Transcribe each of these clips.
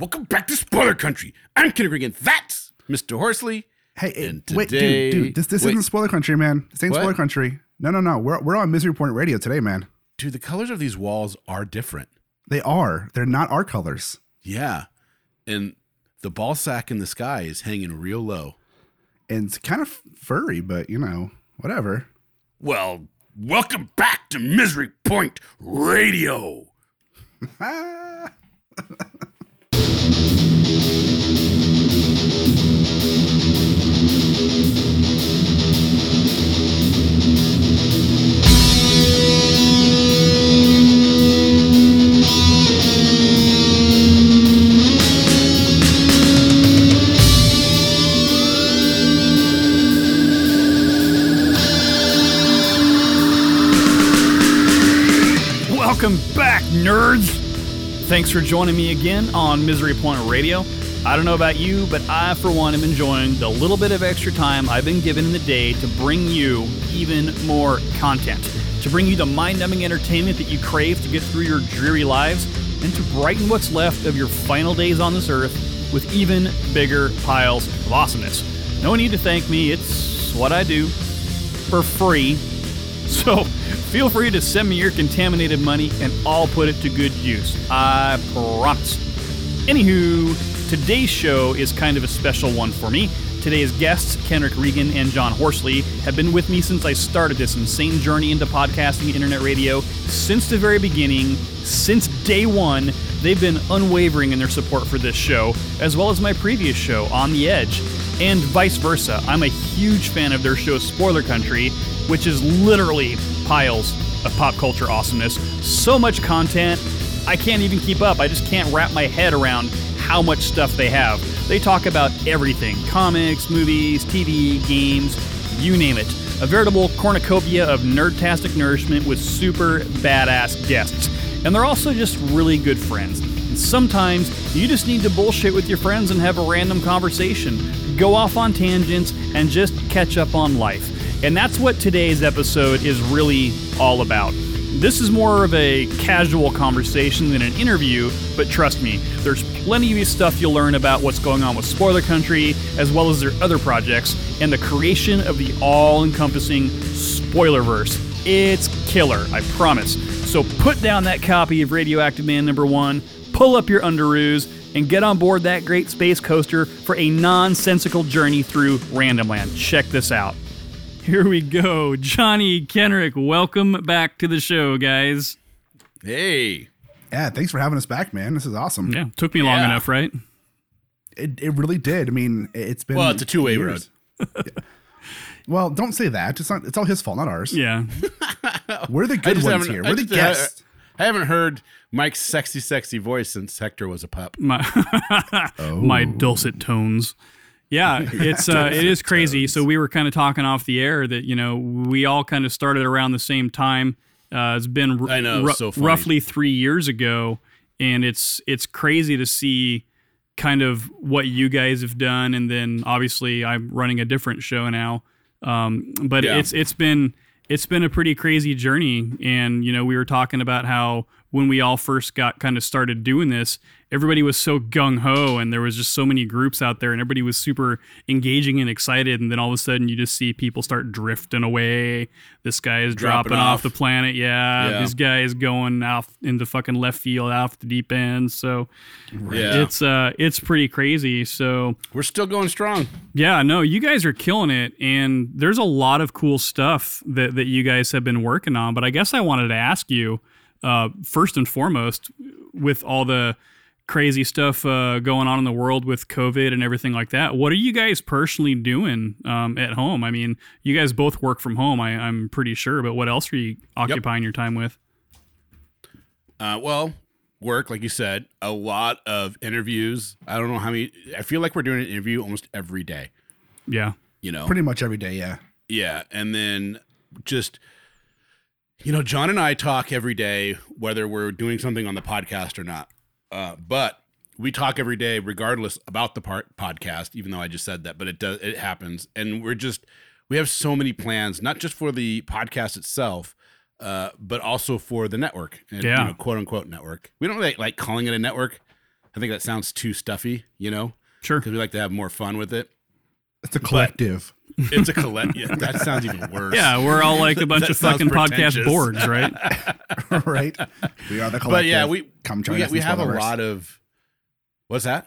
Welcome back to Spoiler Country. I'm Kenny Regan. That's Mr. Horsley. Hey, And wait, today- dude, dude, this this wait. isn't spoiler country, man. This ain't What? spoiler country. No, no, no. We're we're on Misery Point Radio today, man. Dude, the colors of these walls are different. They are. They're not our colors. Yeah. And the ball sack in the sky is hanging real low. And it's kind of furry, but you know, whatever. Well, welcome back to Misery Point Radio. Welcome back, nerds! Thanks for joining me again on Misery Point Radio. I don't know about you, but I, for one, am enjoying the little bit of extra time I've been given in the day to bring you even more content, to bring you the mind numbing entertainment that you crave to get through your dreary lives, and to brighten what's left of your final days on this earth with even bigger piles of awesomeness. No need to thank me, it's what I do for free so feel free to send me your contaminated money and I'll put it to good use. I promise. Anywho, today's show is kind of a special one for me. Today's guests, Kenrick Regan and John Horsley, have been with me since I started this insane journey into podcasting internet radio. Since the very beginning, since day one, they've been unwavering in their support for this show, as well as my previous show, On the Edge, and vice versa. I'm a huge fan of their show, Spoiler Country, which is literally piles of pop culture awesomeness. So much content, I can't even keep up. I just can't wrap my head around how much stuff they have. They talk about everything comics, movies, TV, games, you name it. A veritable cornucopia of nerdtastic nourishment with super badass guests. And they're also just really good friends. And sometimes you just need to bullshit with your friends and have a random conversation, go off on tangents, and just catch up on life. And that's what today's episode is really all about. This is more of a casual conversation than an interview, but trust me, there's plenty of stuff you'll learn about what's going on with Spoiler Country, as well as their other projects, and the creation of the all encompassing Spoilerverse. It's killer, I promise. So put down that copy of Radioactive Man number one, pull up your underoos, and get on board that great space coaster for a nonsensical journey through Randomland. Check this out. Here we go. Johnny Kenrick, welcome back to the show, guys. Hey. Yeah, thanks for having us back, man. This is awesome. Yeah, took me long enough, right? It, it really did. I mean, it's been Well, it's a two-way years. Well, don't say that. It's not. It's all his fault, not ours. Yeah. We're the good ones here. We're the just- uh, guests. I haven't heard Mike's sexy, sexy voice since Hector was a pup. My oh. my dulcet tones. Yeah, it's uh, it is crazy. So we were kind of talking off the air that you know we all kind of started around the same time. Uh, it's been r- I know, ru- so roughly three years ago, and it's it's crazy to see kind of what you guys have done, and then obviously I'm running a different show now. Um, but Yeah. it's it's been it's been a pretty crazy journey, and you know we were talking about how when we all first got kind of started doing this, everybody was so gung ho, and there was just so many groups out there, and everybody was super engaging and excited, and then all of a sudden you just see people start drifting away. This guy is Dropping dropping, off. off. the planet, yeah. Yeah. This guy is going off into fucking left field, off the deep end. So Yeah. it's uh it's pretty crazy. So We're still going strong. yeah, no, you guys are killing it, and there's a lot of cool stuff that, that you guys have been working on. But I guess I wanted to ask you, uh, first and foremost, with all the crazy stuff uh, going on in the world with COVID and everything like that, what are you guys personally doing um, at home? I mean, you guys both work from home, I, I'm pretty sure, but what else are you occupying your time with? Uh, well, work, like you said, a lot of interviews. I don't know how many. I feel like we're doing an interview almost every day. Yeah. You know, Pretty much every day. Yeah. yeah, and then just you know, John and I talk every day, whether we're doing something on the podcast or not. Uh, but we talk every day, regardless about the part podcast. Even though I just said that, but it does it happens, and we're just we have so many plans, not just for the podcast itself, uh, but also for the network, and, Yeah. you know, quote unquote network. We don't like, like calling it a network. I think that sounds too stuffy, you know, Sure. because we like to have more fun with it. It's a collective. It's a collect. yeah, that sounds even worse. Yeah, we're all like a bunch That of fucking podcast pretentious. boards, right? right? We are the collective. but yeah, we come join we, us. we in have a lot of. What's that?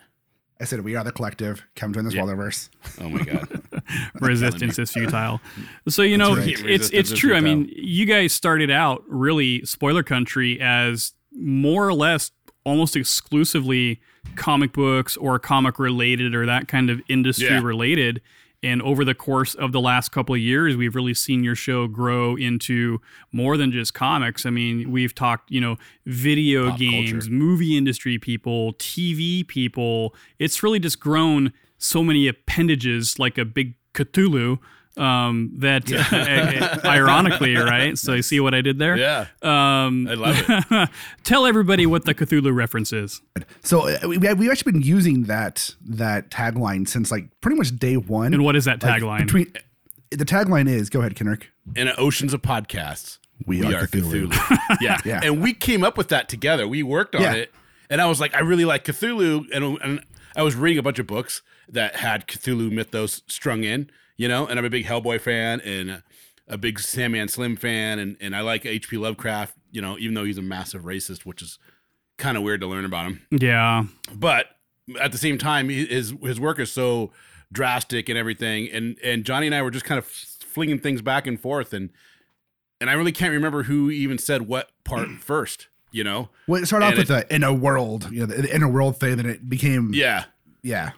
I said we are the collective. Come join the Yeah. Spoilerverse. Oh my god! resistance is futile. So you know, right. it's Resistance it's true. I mean, you guys started out really spoiler country as more or less almost exclusively comic books or comic related or that kind of industry Yeah. related. And over the course of the last couple of years, we've really seen your show grow into more than just comics. I mean, we've talked, you know, video Pop games, culture. movie industry people, TV people. It's really just grown so many appendages like a big Cthulhu um, that ironically, right? So you see what I did there? Yeah, Um, I love it. tell everybody what the Cthulhu reference is. So uh, we, we've actually been using that that tagline since like pretty much day one. And what is that Like, tagline? Between the tagline is go ahead, Kenrick. In oceans of podcasts, We are Cthulhu. yeah. Yeah. and we came up with that together. We worked on Yeah. it, and I was like, I really like Cthulhu, and and I was reading a bunch of books that had Cthulhu mythos strung in, you know. And I'm a big Hellboy fan and a big Sandman Slim fan, and and I like H.P. Lovecraft, you know, even though he's a massive racist, which is kind of weird to learn about him. yeah. but at the same time his his work is so drastic and everything and and Johnny and I were just kind of flinging things back and forth and and I really can't remember who even said what part first you know Well, it started off And with the inner world, you know, the, the inner world thing, then it became yeah yeah.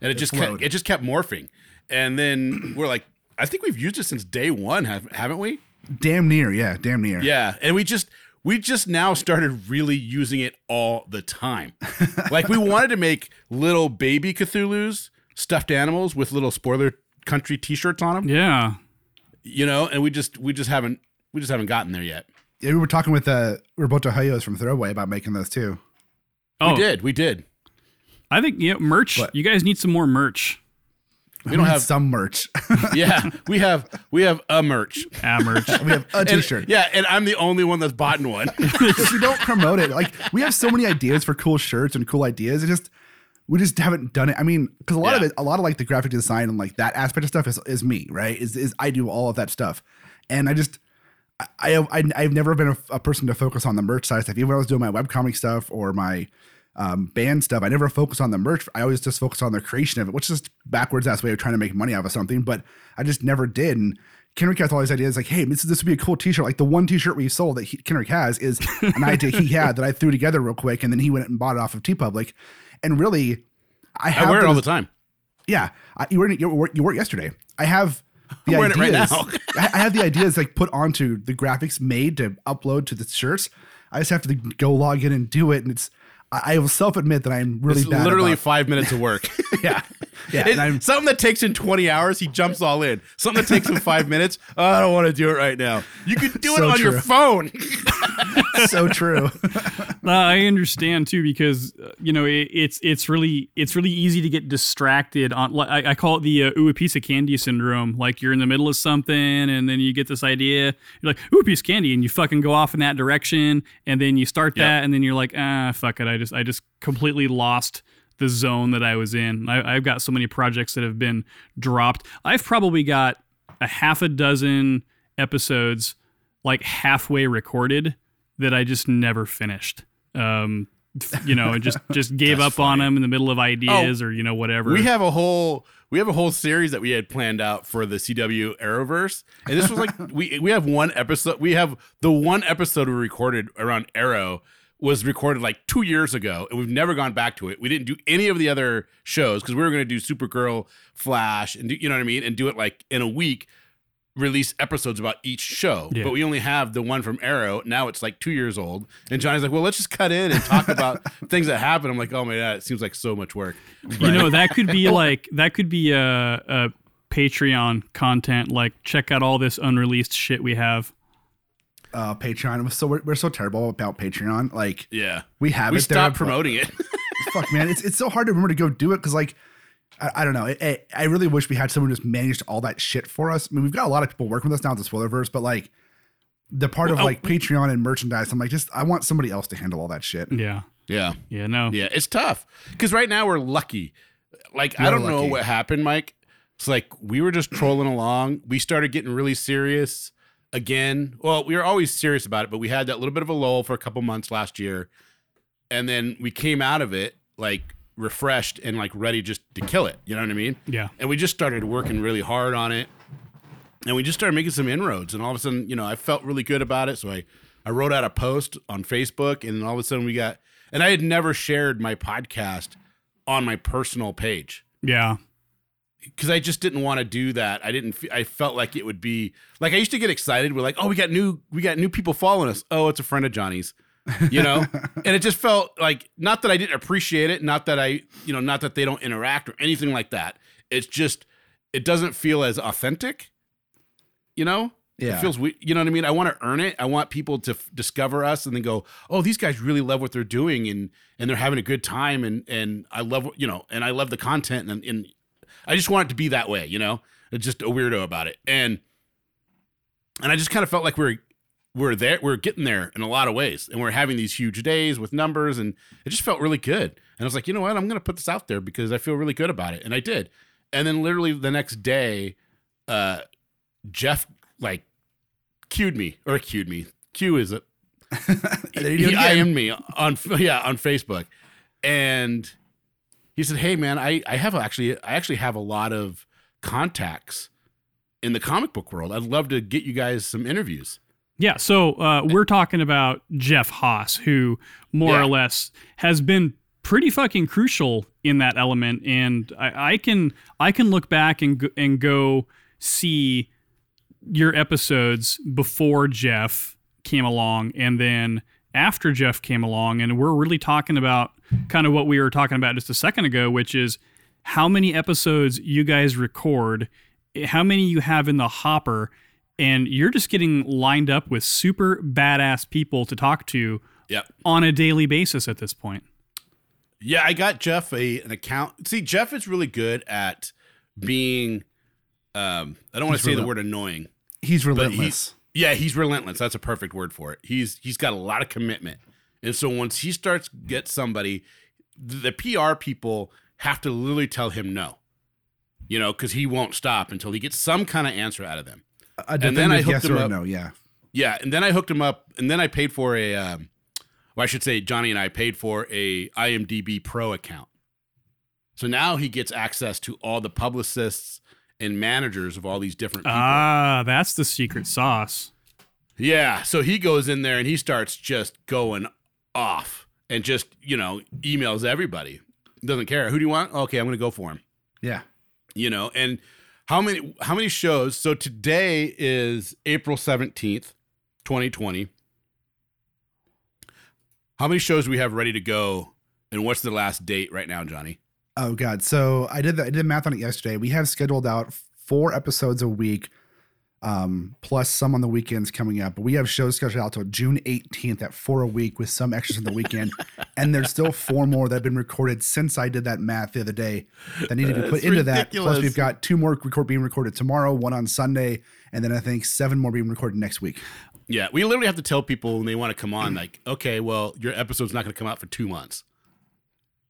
and it just kept, it just kept morphing and then we're like I think we've used it since day 1 have, haven't we Damn near, yeah, damn near. Yeah, and we just we just now started really using it all the time. like we wanted to make little baby Cthulhu's stuffed animals with little spoiler country T-shirts on them, Yeah. you know, and we just we just haven't we just haven't gotten there yet. Yeah, we were talking with uh, Roberto Hayos from Throwaway about making those too. Oh, We did, we did. I think yeah, merch. What? You guys need some more merch. We don't have some merch. yeah, we have we have a merch. A merch. we have a And- T-shirt. yeah, and I'm the only one that's bought one. if we don't promote it, like we have so many ideas for cool shirts and cool ideas. It just we just haven't done it. I mean, because a lot of it, a lot of like the graphic design and like that aspect of stuff is is me, right? Is is I do all of that stuff, and I just. I, I I've never been a, a person to focus on the merch side stuff. Even when I was doing my webcomic stuff or my um, band stuff, I never focus on the merch. I always just focus on the creation of it, which is backwards ass way of trying to make money out of something. But I just never did. And Kenrick has all these ideas like, hey, this this would be a cool T-shirt. Like the one T-shirt we sold that he, Kenrick has is an idea he had that I threw together real quick, and then he went and bought it off of TeePublic. And really, I have I wear it all the time. yeah, I, you were you were you were yesterday. I have the I'm it right I have the ideas like put onto the graphics made to upload to the shirts. I just have to go log in and do it, and it's. I I will self admit that I'm really It's bad. literally about- five minutes of work. yeah, yeah. It- and I'm something that takes him 20 hours, he jumps all in. Something that takes him five minutes, oh, I don't want to do it right now. You could do So it on your phone. so true. Uh, I understand too because uh, you know it, it's it's really it's really easy to get distracted on. li- I, I call it the uh, ooh a piece of candy syndrome. Like you're in the middle of something and then you get this idea. You're like ooh a piece of candy and you fucking go off in that direction and then you start Yep. that and then you're like ah fuck it. I just I just completely lost the zone that I was in. I, I've got so many projects that have been dropped. I've probably got a half a dozen episodes like halfway recorded that I just never finished. Um, you know, and just just gave up That's on. Oh, them in the middle of ideas or you know whatever. We have a whole we have a whole series that we had planned out for the CW Arrowverse, and this was like we we have one episode. We have the one episode we recorded around Arrow was recorded like two years ago, and we've never gone back to it. We didn't do any of the other shows because we were going to do Supergirl, Flash, and do, you know what I mean, and do it like in a week. Release episodes about each show, Yeah. but we only have the one from Arrow. Now it's like two years old, and Johnny's like, "Well, let's just cut in and talk about things that happen." I'm like, "Oh my god, it seems like so much work." you know that could be like that could be a, a Patreon content. Like check out all this unreleased shit we have. Uh, Patreon. It was so we're, we're so terrible about Patreon. Like Yeah, we have we it there, stopped but- promoting it. fuck man it's it's so hard to remember to go do it because like I, I don't know I- I, I really wish we had someone who just managed all that shit for us i mean we've got a lot of people working with us now at the spoilerverse but like the part of Well, like patreon and merchandise i'm like just i want somebody else to handle all that shit Yeah. Yeah. Yeah, no. Yeah, it's tough because right now we're lucky. Like I We're don't know what happened, Mike. It's like we were just trolling along. We started getting really serious again. Well, we were always serious about it, but we had that little bit of a lull for a couple months last year, and then we came out of it like refreshed and like ready just to kill it. You know what I mean? Yeah. And we just started working really hard on it, and we just started making some inroads. And all of a sudden, you know, I felt really good about it. So I I wrote out a post on Facebook, and all of a sudden we got. And I had never shared my podcast on my personal page Yeah. Because I just didn't want to do that. I didn't. I felt like it would be like I used to get excited. We're like, oh, we got new, we got new people following us. Oh, it's a friend of Johnny's, you know. and it just felt like not that I didn't appreciate it, not that I, you know, not that they don't interact or anything like that. It's just it doesn't feel as authentic, you know. Yeah. It feels we You know what I mean? I want to earn it. I want people to f- discover us and then go, "Oh, these guys really love what they're doing and and they're having a good time and and I love what- you know and I love the content and and I just want it to be that way. You know, it's just a weirdo about it. And and I just kind of felt like we're we're there we're getting there in a lot of ways. And we're having these huge days with numbers and it just felt really good. And i was like you know what? I'm gonna put this out there because i feel really good about it. And i did. And then literally the next day uh jeff like cued me or cued me. Q is it? And then you do it he again. IM'd me on yeah on facebook. And he said hey man i i have actually i actually have a lot of contacts in the comic book world. I'd love to get you guys some interviews. Yeah, so uh, we're talking about Jeff Haas, who more Yeah. or less has been pretty fucking crucial in that element, and I, I can I can look back and go, and go see your episodes before Jeff came along, and then after Jeff came along, and we're really talking about kind of what we were talking about just a second ago, which is how many episodes you guys record, how many you have in the hopper, and you're just getting lined up with super badass people to talk to yep on a daily basis at this point. Yeah, I got Jeff a an account. See, Jeff is really good at being um I don't want to He's say the word annoying. He's relentless. he, yeah, he's relentless. That's a perfect word for it. He's he's got a lot of commitment. And so once he starts get somebody, the, the PR people have to literally tell him no. You know, cuz he won't stop until he gets some kind of answer out of them. A and then I definitive hooked yes him or up- no. Yeah. Yeah, and then I hooked him up, and then I paid for a, um, well, I should say Johnny and I paid for a IMDb Pro account. So now he gets access to all the publicists and managers of all these different people. Ah, that's the secret sauce. yeah, so he goes in there and he starts just going off and just you know emails everybody. Doesn't care who do you want? Okay, I'm going to go for him Yeah. you know and how many how many shows so today is april 17th 2020 how many shows do we have ready to go and what's the last date right now johnny Oh god. So I did the, I did math on it yesterday. We have scheduled out four episodes a week, um, plus some on the weekends coming up. But we have shows scheduled out till June 18th at four a week with some extras on the weekend. and there's still four more that have been recorded since I did that math the other day that need to be put That's into that. Plus we've got two more record being recorded tomorrow, one on Sunday, and then I think seven more being recorded next week. yeah we literally have to tell people when they want to come on like okay well your episode's not going to come out for two months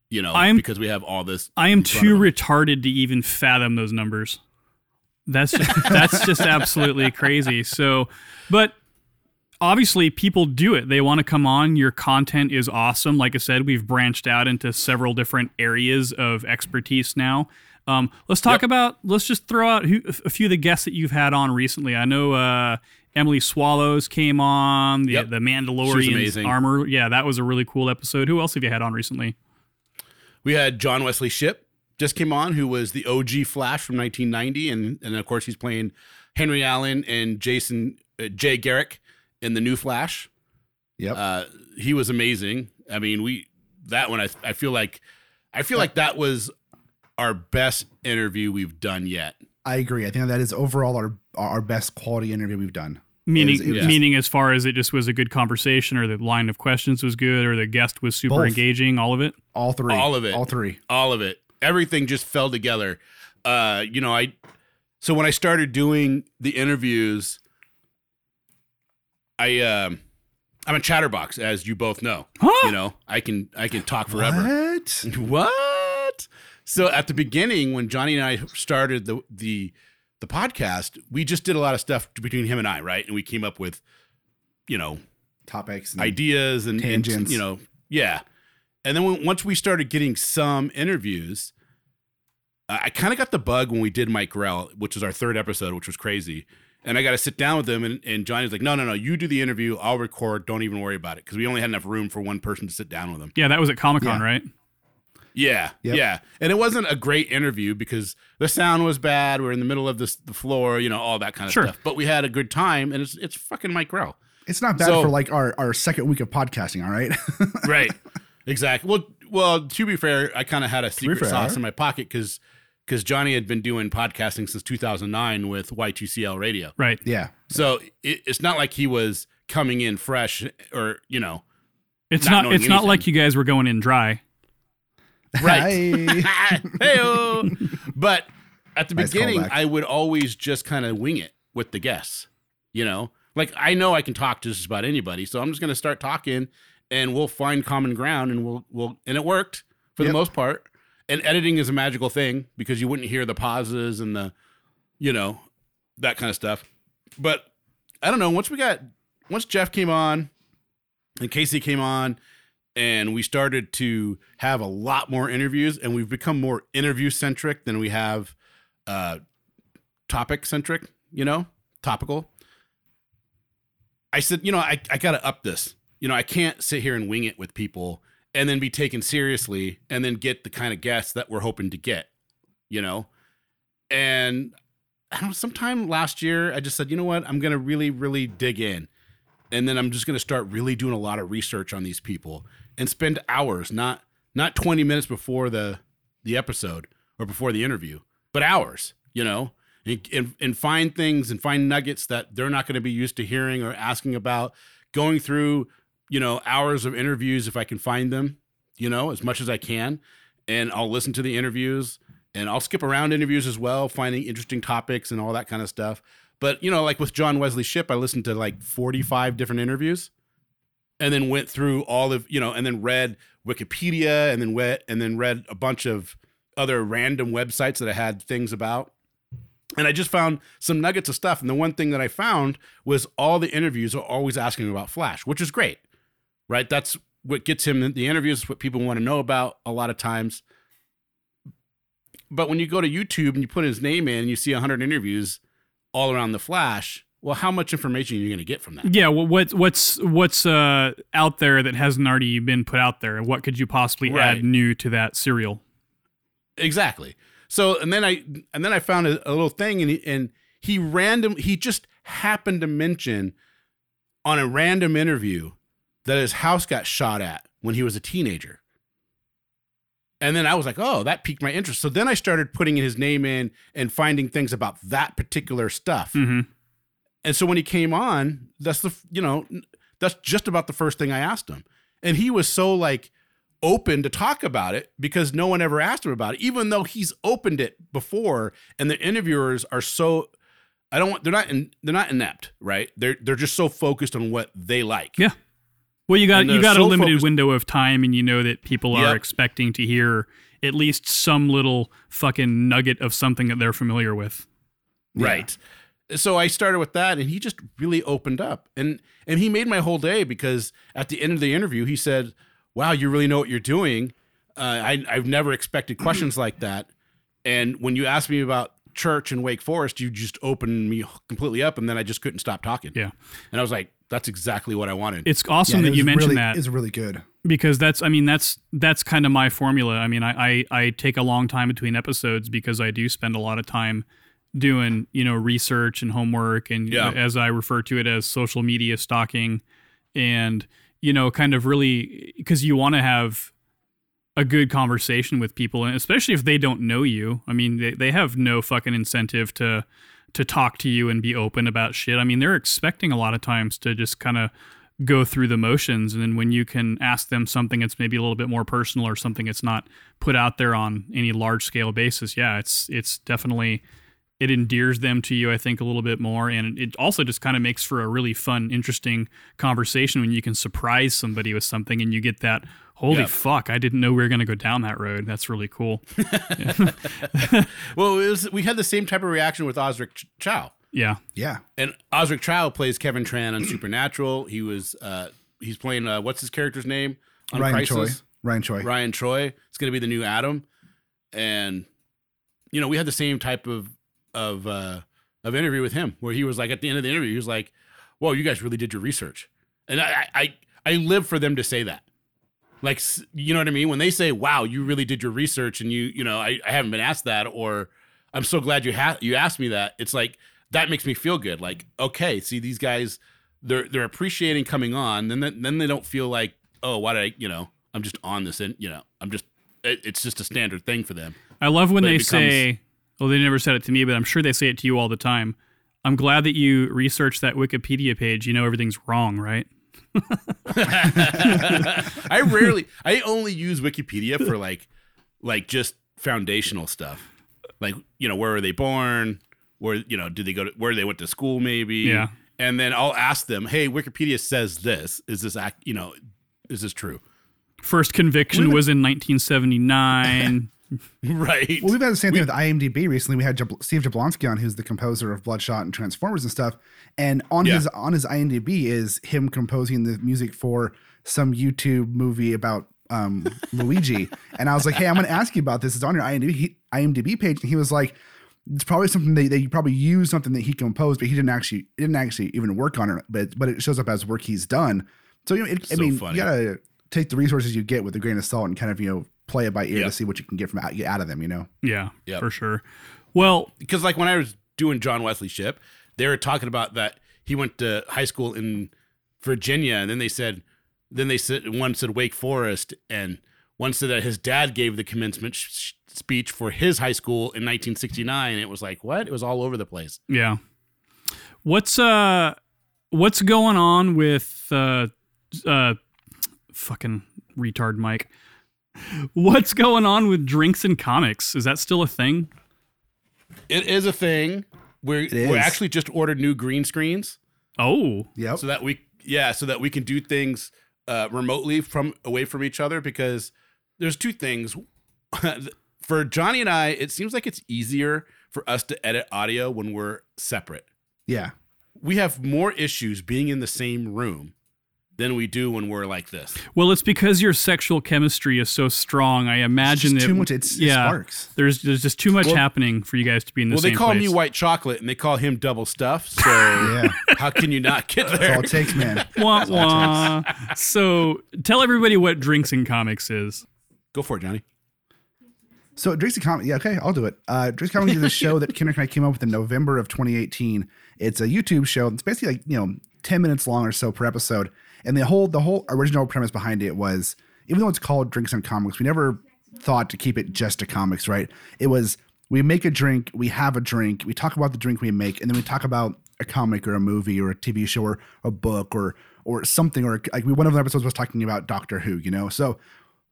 you know I'm- because we have all this I am too retarded to even fathom those numbers. That's just, that's just absolutely crazy. So, but obviously people do it. They want to come on. Your content is awesome. Like I said, we've branched out into several different areas of expertise now. Um, let's talk Yep. about. Let's just throw out who, a few of the guests that you've had on recently. I know uh, Emily Swallows came on. The Yep. the Mandalorian armor. Yeah, that was a really cool episode. Who else have you had on recently? We had John Wesley Shipp just came on, who was the OG Flash from 1990, and and of course he's playing Henry Allen and Jason uh, Jay Garrick in the new Flash. Yep. Uh, he was amazing. I mean, we that one I I feel like I feel like that was our best interview we've done yet. I agree. I think that is overall our our best quality interview we've done. Meaning, It was- it was- meaning as far as it just was a good conversation, or the line of questions was good, or the guest was super Both. engaging. All of it. All three. All of it. All three. all of it everything just fell together uh you know i so when i started doing the interviews i um I'm a chatterbox, as you both know. Huh? You know, I can I can talk forever. What? What? So at the beginning, when Johnny and I started the the the podcast, we just did a lot of stuff between him and I, right? And we came up with, you know, Topics. And ideas and, and, Tangents. you know, yeah. And then when, once we started getting some interviews, I kind of got the bug when we did Mike Grell, which was our third episode, which was crazy. And I got to sit down with him, and, and Johnny's like, "No, no, no, you do the interview. I'll record. Don't even worry about it," because we only had enough room for one person to sit down with him. Yeah, that was at Comic Con, Yeah. right? Yeah, Yep. yeah, and it wasn't a great interview because the sound was bad. We're in the middle of this, the floor, you know, all that kind of Sure. stuff. But we had a good time, and it's it's fucking Mike Grell, It's not bad So- for like our, our second week of podcasting, all right? right? exactly. Well, well, to be fair, I kind of had a secret fair. sauce in my pocket because because Johnny had been doing podcasting since 2009 with Y2CL Radio, Right. yeah. so it, it's not like he was coming in fresh or you know, It's Not not. knowing It's not like you guys were going in dry. right? Hi. hey But at the Nice beginning, callback. I would always just kind of wing it with the guests. You know, like I know I can talk to just about anybody, so I'm just going to start talking, and we'll find common ground, and we'll we'll and it worked for the most part. And editing is a magical thing because you wouldn't hear the pauses and the, you know, that kind of stuff. But I don't know. Once we got once Jeff came on, and Casey came on, and we started to have a lot more interviews and we've become more interview centric than we have uh topic centric you know topical i said you know i, I gotta up this you know i can't sit here and wing it with people and then be taken seriously and then get the kind of guests that we're hoping to get you know? And i don't know sometime last year i just said you know what? I'm gonna really really dig in. And then I'm just going to start really doing a lot of research on these people and spend hours, not not 20 minutes before the the episode or before the interview, but hours, you know, and, and, and find things and find nuggets that they're not going to be used to hearing or asking about. Going through, you know, hours of interviews if I can find them, you know, as much as I can, and I'll listen to the interviews and I'll skip around interviews as well, finding interesting topics and all that kind of stuff. But you know, like with John Wesley Shipp, I listened to like 45 different interviews and then went through all of, you know, and then read Wikipedia and then read and then read a bunch of other random websites that I had things about. And I just found some nuggets of stuff. And the one thing that I found was all the interviews are always asking about Flash, which is great. Right? That's what gets him the interviews, what people want to know about a lot of times. But when you go to YouTube and you put his name in and you see 100 interviews all around the Flash, well, how much information are you going to get from that? Yeah. Well, what what's what's uh, out there that hasn't already been put out there? and What could you possibly Right. add new to that serial? Exactly. So and then I and then I found a, a little thing and he, and he random he just happened to mention on a random interview that his house got shot at when he was a teenager. And then I was like, "Oh, that piqued my interest." So then I started putting his name in and finding things about that particular stuff. hmm And so when he came on, that's the you know that's just about the first thing I asked him, and he was so like open to talk about it because no one ever asked him about it, even though he's opened it before, and the interviewers are so. I don't want. They're not. In, they're not inept, right? They're they're just so focused on what they like. Yeah. Well, you got you got a limited focused- window of time, and you know that people are Yep. expecting to hear at least some little fucking nugget of something that they're familiar with. Right. So I started with that and he just really opened up. And and he made my whole day because at the end of the interview he said, "Wow, you really know what you're doing." Uh, I I've never expected questions like that. And when you asked me about church in Wake Forest, you just opened me completely up and then I just couldn't stop talking. Yeah. And I was like, that's exactly what I wanted. It's awesome Yeah, that it you mentioned really, that. Is really good. because that's i mean that's that's kind of my formula i mean I, I i take a long time between episodes because i do spend a lot of time doing you know research and homework and Yeah. as i refer to it as social media stalking and you know kind of really because you want to have a good conversation with people and especially if they don't know you. I mean they, they have no fucking incentive to to talk to you and be open about shit. I mean they're expecting a lot of times to just kind of go through the motions and then when you can ask them something that's maybe a little bit more personal or something that's not put out there on any large scale basis yeah it's it's definitely it endears them to you, I think, a little bit more, and it also just kind of makes for a really fun, interesting conversation when you can surprise somebody with something and you get that. Holy Yeah. fuck! I didn't know we were going to go down that road. That's really cool. Well, it was, we had the same type of reaction with Osric Ch- Chao. Yeah, Yeah. And Osric Chao plays Kevin Tran on Supernatural. He was uh he's playing uh what's his character's name on Ryan Crisis? Choi. Ryan Choi. Ryan Troy. It's going to be the new Atom, and you know we had the same type of of uh, of interview with him where he was like at the end of the interview he was like, "Whoa, you guys really did your research," and I I I live for them to say that. Like you know what I mean when they say, "Wow, you really did your research," and you you know I, I haven't been asked that, or I'm so glad you ha- you asked me that. It's like that makes me feel good. Like okay, see these guys, they're they're appreciating coming on. Then they- then they don't feel like oh why did I you know I'm just on this and you know I'm just it, it's just a standard thing for them. I love when But they becomes- say, "Well, they never said it to me, but I'm sure they say it to you all the time." I'm glad that you researched that Wikipedia page. You know everything's wrong, right? I rarely I only use Wikipedia for like like just foundational stuff. Like, you know, where were they born? Where you know, do they go to where they went to school maybe? Yeah. And then I'll ask them, "Hey, Wikipedia says this. Is this act, you know, is this true?" First conviction was in 1979. right. Well, we've had the same thing with IMDb recently. We had Jab- Steve Jablonsky on, who's the composer of Bloodshot and Transformers and stuff. And on Yeah. his on his IMDb is him composing the music for some YouTube movie about um, Luigi. And I was like, "Hey, I'm going to ask you about this. It's on your IMDb he- IMDb page." And he was like, "It's probably something that, that you probably used something that he composed, but he didn't actually didn't actually even work on it. But but it shows up as work he's done. So you know, it, I So mean, funny. you gotta take the resources you get with a grain of salt and kind of you know play it by ear Yeah. to see what you can get from out, get out of them. You know." yeah, Yep. for sure. Well, because like when I was doing John Wesley Shipp, they were talking about that he went to high school in Virginia, and then they said, then they said one said Wake Forest, and one said that his dad gave the commencement sh- sh- speech for his high school in 1969. It was like what? It was all over the place. Yeah. What's uh what's going on with uh uh fucking retard Mike? What's going on with drinks and comics? Is that still a thing? It is a thing. We're we actually just ordered new green screens Oh. Yep. so that we yeah so that we can do things uh, remotely from away from each other because there's two things for johnny and i it seems like it's easier for us to edit audio when we're separate yeah. we have more issues being in the same room than we do when we're like this Well, it's because your sexual chemistry is so strong. I imagine just that too much- it's- it yeah, sparks. There's there's just too much Well- happening for you guys to be in the well same Well, they call place. me white chocolate and they call him double stuff so Yeah. how can you not get That's there all it takes, man. Wah, wah. so tell everybody what drinks and comics is. go for it johnny So Drinks and Comics, yeah, okay, I'll do it. Uh, Drinks and Comics is a show that Kenrick and I came up with in November of 2018. It's a YouTube show. It's basically like you know 10 minutes long or so per episode. And the whole the whole original premise behind it was even though it's called Drinks and Comics, we never thought to keep it just to comics, right? It was we make a drink, we have a drink, we talk about the drink we make, and then we talk about a comic or a movie or a TV show or a book or or something or like we one of the episodes was talking about Doctor Who, you know. So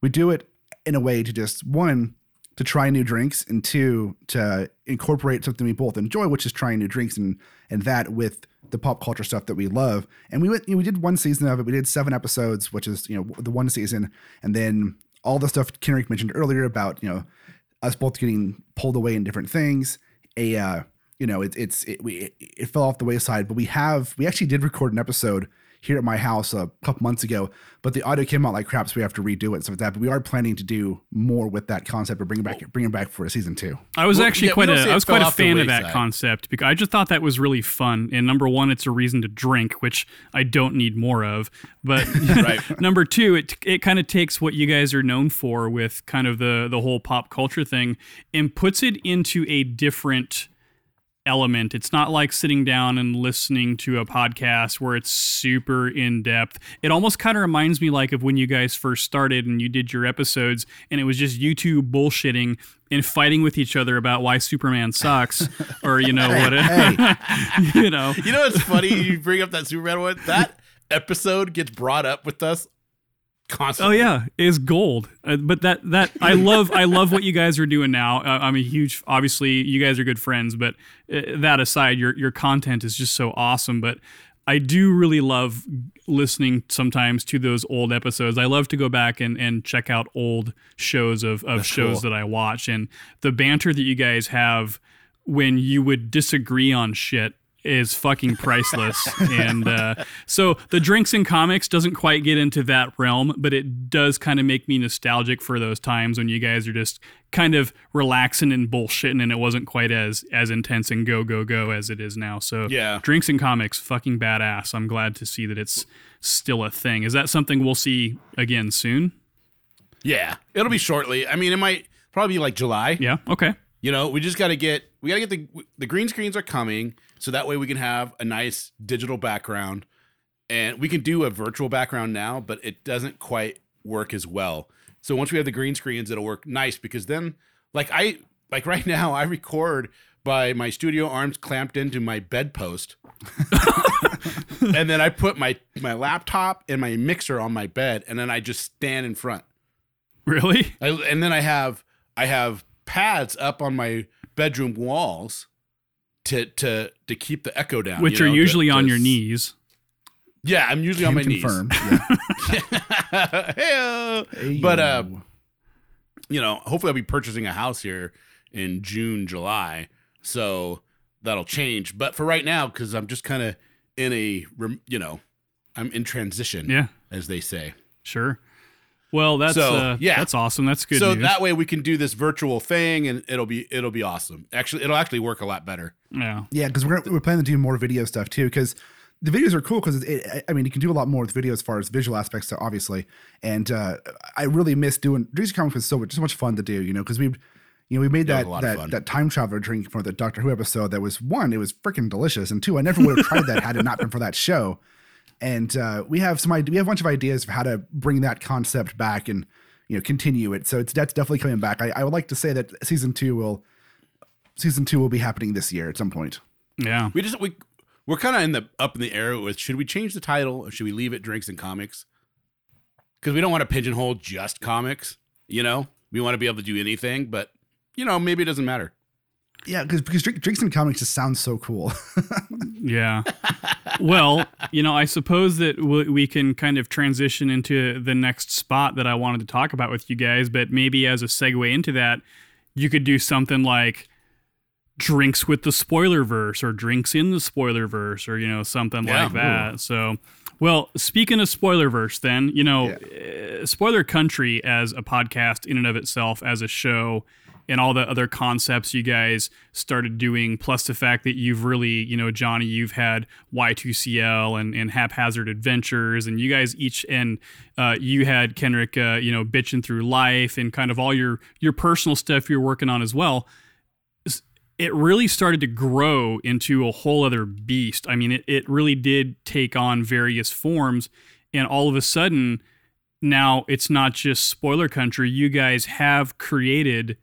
we do it in a way to just one to try new drinks and two to incorporate something we both enjoy, which is trying new drinks and and that with the pop culture stuff that we love. And we went, you know, we did one season of it. We did seven episodes, which is you know the one season, and then all the stuff Kenrick mentioned earlier about you know us both getting pulled away in different things. A uh, you know it, it's it, we it, it fell off the wayside, but we have we actually did record an episode here at my house a couple months ago, but the audio came out like crap, so we have to redo it and stuff like that. But we are planning to do more with that concept or bring it back, bring it back for a season two. I was Well, actually yeah, quite don't a say I it was quite a fan of that concept because I just thought that was really fun. And number one, it's a reason to drink, which I don't need more of. But number two, it it kind of takes what you guys are known for with kind of the the whole pop culture thing and puts it into a different element. It's not like sitting down and listening to a podcast where it's super in depth. It almost kind of reminds me like of when you guys first started and you did your episodes and it was just you two bullshitting and fighting with each other about why Superman sucks or you know what you know. You know what's funny? you bring up that Superman one. That episode gets brought up with us Oh yeah, is gold. Uh, but that that I love I love what you guys are doing now. Uh, I'm a huge obviously you guys are good friends, but uh, that aside, your your content is just so awesome. But I do really love listening sometimes to those old episodes. I love to go back and, and check out old shows of, of shows cool. that I watch and the banter that you guys have when you would disagree on shit is fucking priceless. and uh, so the drinks and comics doesn't quite get into that realm, but it does kind of make me nostalgic for those times when you guys are just kind of relaxing and bullshitting and it wasn't quite as as intense and go go go as it is now. So Yeah. drinks and comics fucking badass. I'm glad to see that it's still a thing. Is that something we'll see again soon? Yeah, it'll be shortly. I mean, it might probably be like July. Yeah. Okay. You know, we just got to get we got to get the the green screens are coming, so that way we can have a nice digital background, and we can do a virtual background now, but it doesn't quite work as well. So once we have the green screens, it'll work nice because then, like I like right now, I record by my studio arms clamped into my bedpost, and then I put my my laptop and my mixer on my bed, and then I just stand in front. Really? I, and then I have I have pads up on my bedroom walls to to to keep the echo down. Which you are know, to- usually on to your s- knees. Yeah, I'm usually on my confirm. Yeah. knees. Hey-o. but uh, you know, hopefully I'll be purchasing a house here in June, July, so that'll change. But for right now, because I'm just kind of in a rem- you know, I'm in transition, Yeah. as they say. Sure. Well, that's So, uh, yeah. that's awesome. That's good so news. that way we can do this virtual thing, and it'll be it'll be awesome. Actually, it'll actually work a lot better. yeah. Yeah, because we're we're planning to do more video stuff too. Because the videos are cool. Because it, I mean, you can do a lot more with video as far as visual aspects, so obviously. And uh, I really miss doing Dreams Comics was so much so much fun to do. You know, because we, you know, we made Yeah, that was a lot of that that time traveler drink for the Doctor Who episode. That was one, it was freaking delicious, and two, I never would have tried that had it not been for that show. And uh, we have some we have a bunch of ideas of how to bring that concept back and you know continue it. So it's that's definitely coming back. I, I would like to say that season two will season two will be happening this year at some point. Yeah. We just we we're kind of in the up in the air with should we change the title or should we leave it drinks and comics? Because we don't want to pigeonhole just comics. You know, we want to be able to do anything, but you know, maybe it doesn't matter. Yeah, because because drink, drinks and comics just sounds so cool. Yeah. well, you know, I suppose that w- we can kind of transition into the next spot that I wanted to talk about with you guys, but maybe as a segue into that, you could do something like drinks with the spoiler verse or drinks in the spoiler verse or, you know, something Yeah. like that. So, well, speaking of spoiler verse, then, you know, uh, Spoiler Country as a podcast in and of itself, as a show, and all the other concepts you guys started doing, plus the fact that you've really, you know, Johnny, you've had Y2CL and, and Haphazard Adventures, and you guys each, and uh, you had Kenrick, uh, you know, bitching through life and kind of all your your personal stuff you're working on as well. It really started to grow into a whole other beast. I mean, it, it really did take on various forms, and all of a sudden, now it's not just spoiler country. You guys have created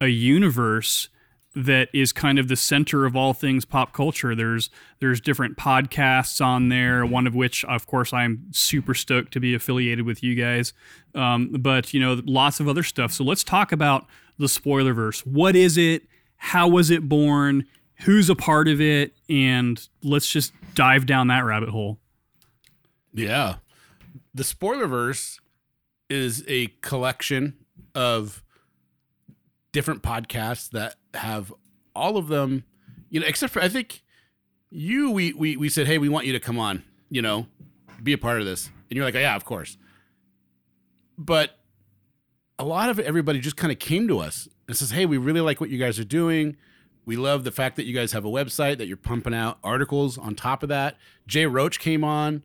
a universe that is kind of the center of all things pop culture. There's there's different podcasts on there. One of which, of course, I'm super stoked to be affiliated with you guys. Um, but you know, lots of other stuff. So let's talk about the Spoilerverse. What is it? How was it born? Who's a part of it? And let's just dive down that rabbit hole. Yeah. The Spoilerverse is a collection of different podcasts that have all of them, you know, except for I think you we we we said, "Hey, we want you to come on, you know, be a part of this." And you're like, oh, "Yeah, of course." But a lot of everybody just kind of came to us and says, "Hey, we really like what you guys are doing. We love the fact that you guys have a website that you're pumping out articles on top of that." Jay Roach came on.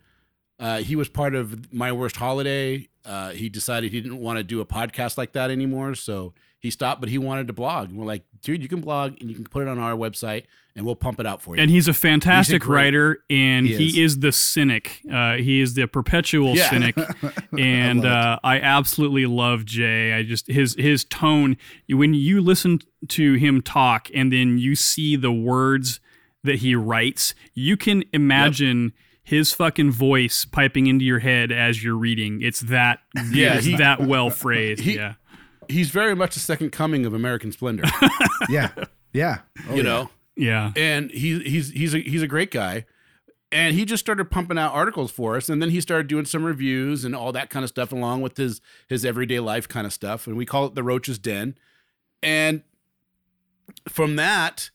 Uh, he was part of My Worst Holiday. Uh, he decided he didn't want to do a podcast like that anymore, so he stopped. But he wanted to blog, and we're like, "Dude, you can blog, and you can put it on our website, and we'll pump it out for you." And he's a fantastic great- writer, and He he, is. is. the cynic. Uh, he is the perpetual Yeah. cynic, and I uh, I absolutely love Jay. I just his his tone when you listen to him talk, and then you see the words that he writes, you can imagine his fucking voice piping into your head as you're reading. It's that Yeah, he- that well phrased. he- yeah. He's very much the second coming of American Splendor, Yeah. Yeah. Oh, you yeah. know. Yeah. and he he's he's a he's a great guy and he just started pumping out articles for us and then he started doing some reviews and all that kind of stuff along with his his everyday life kind of stuff and we call it the roach's den and from that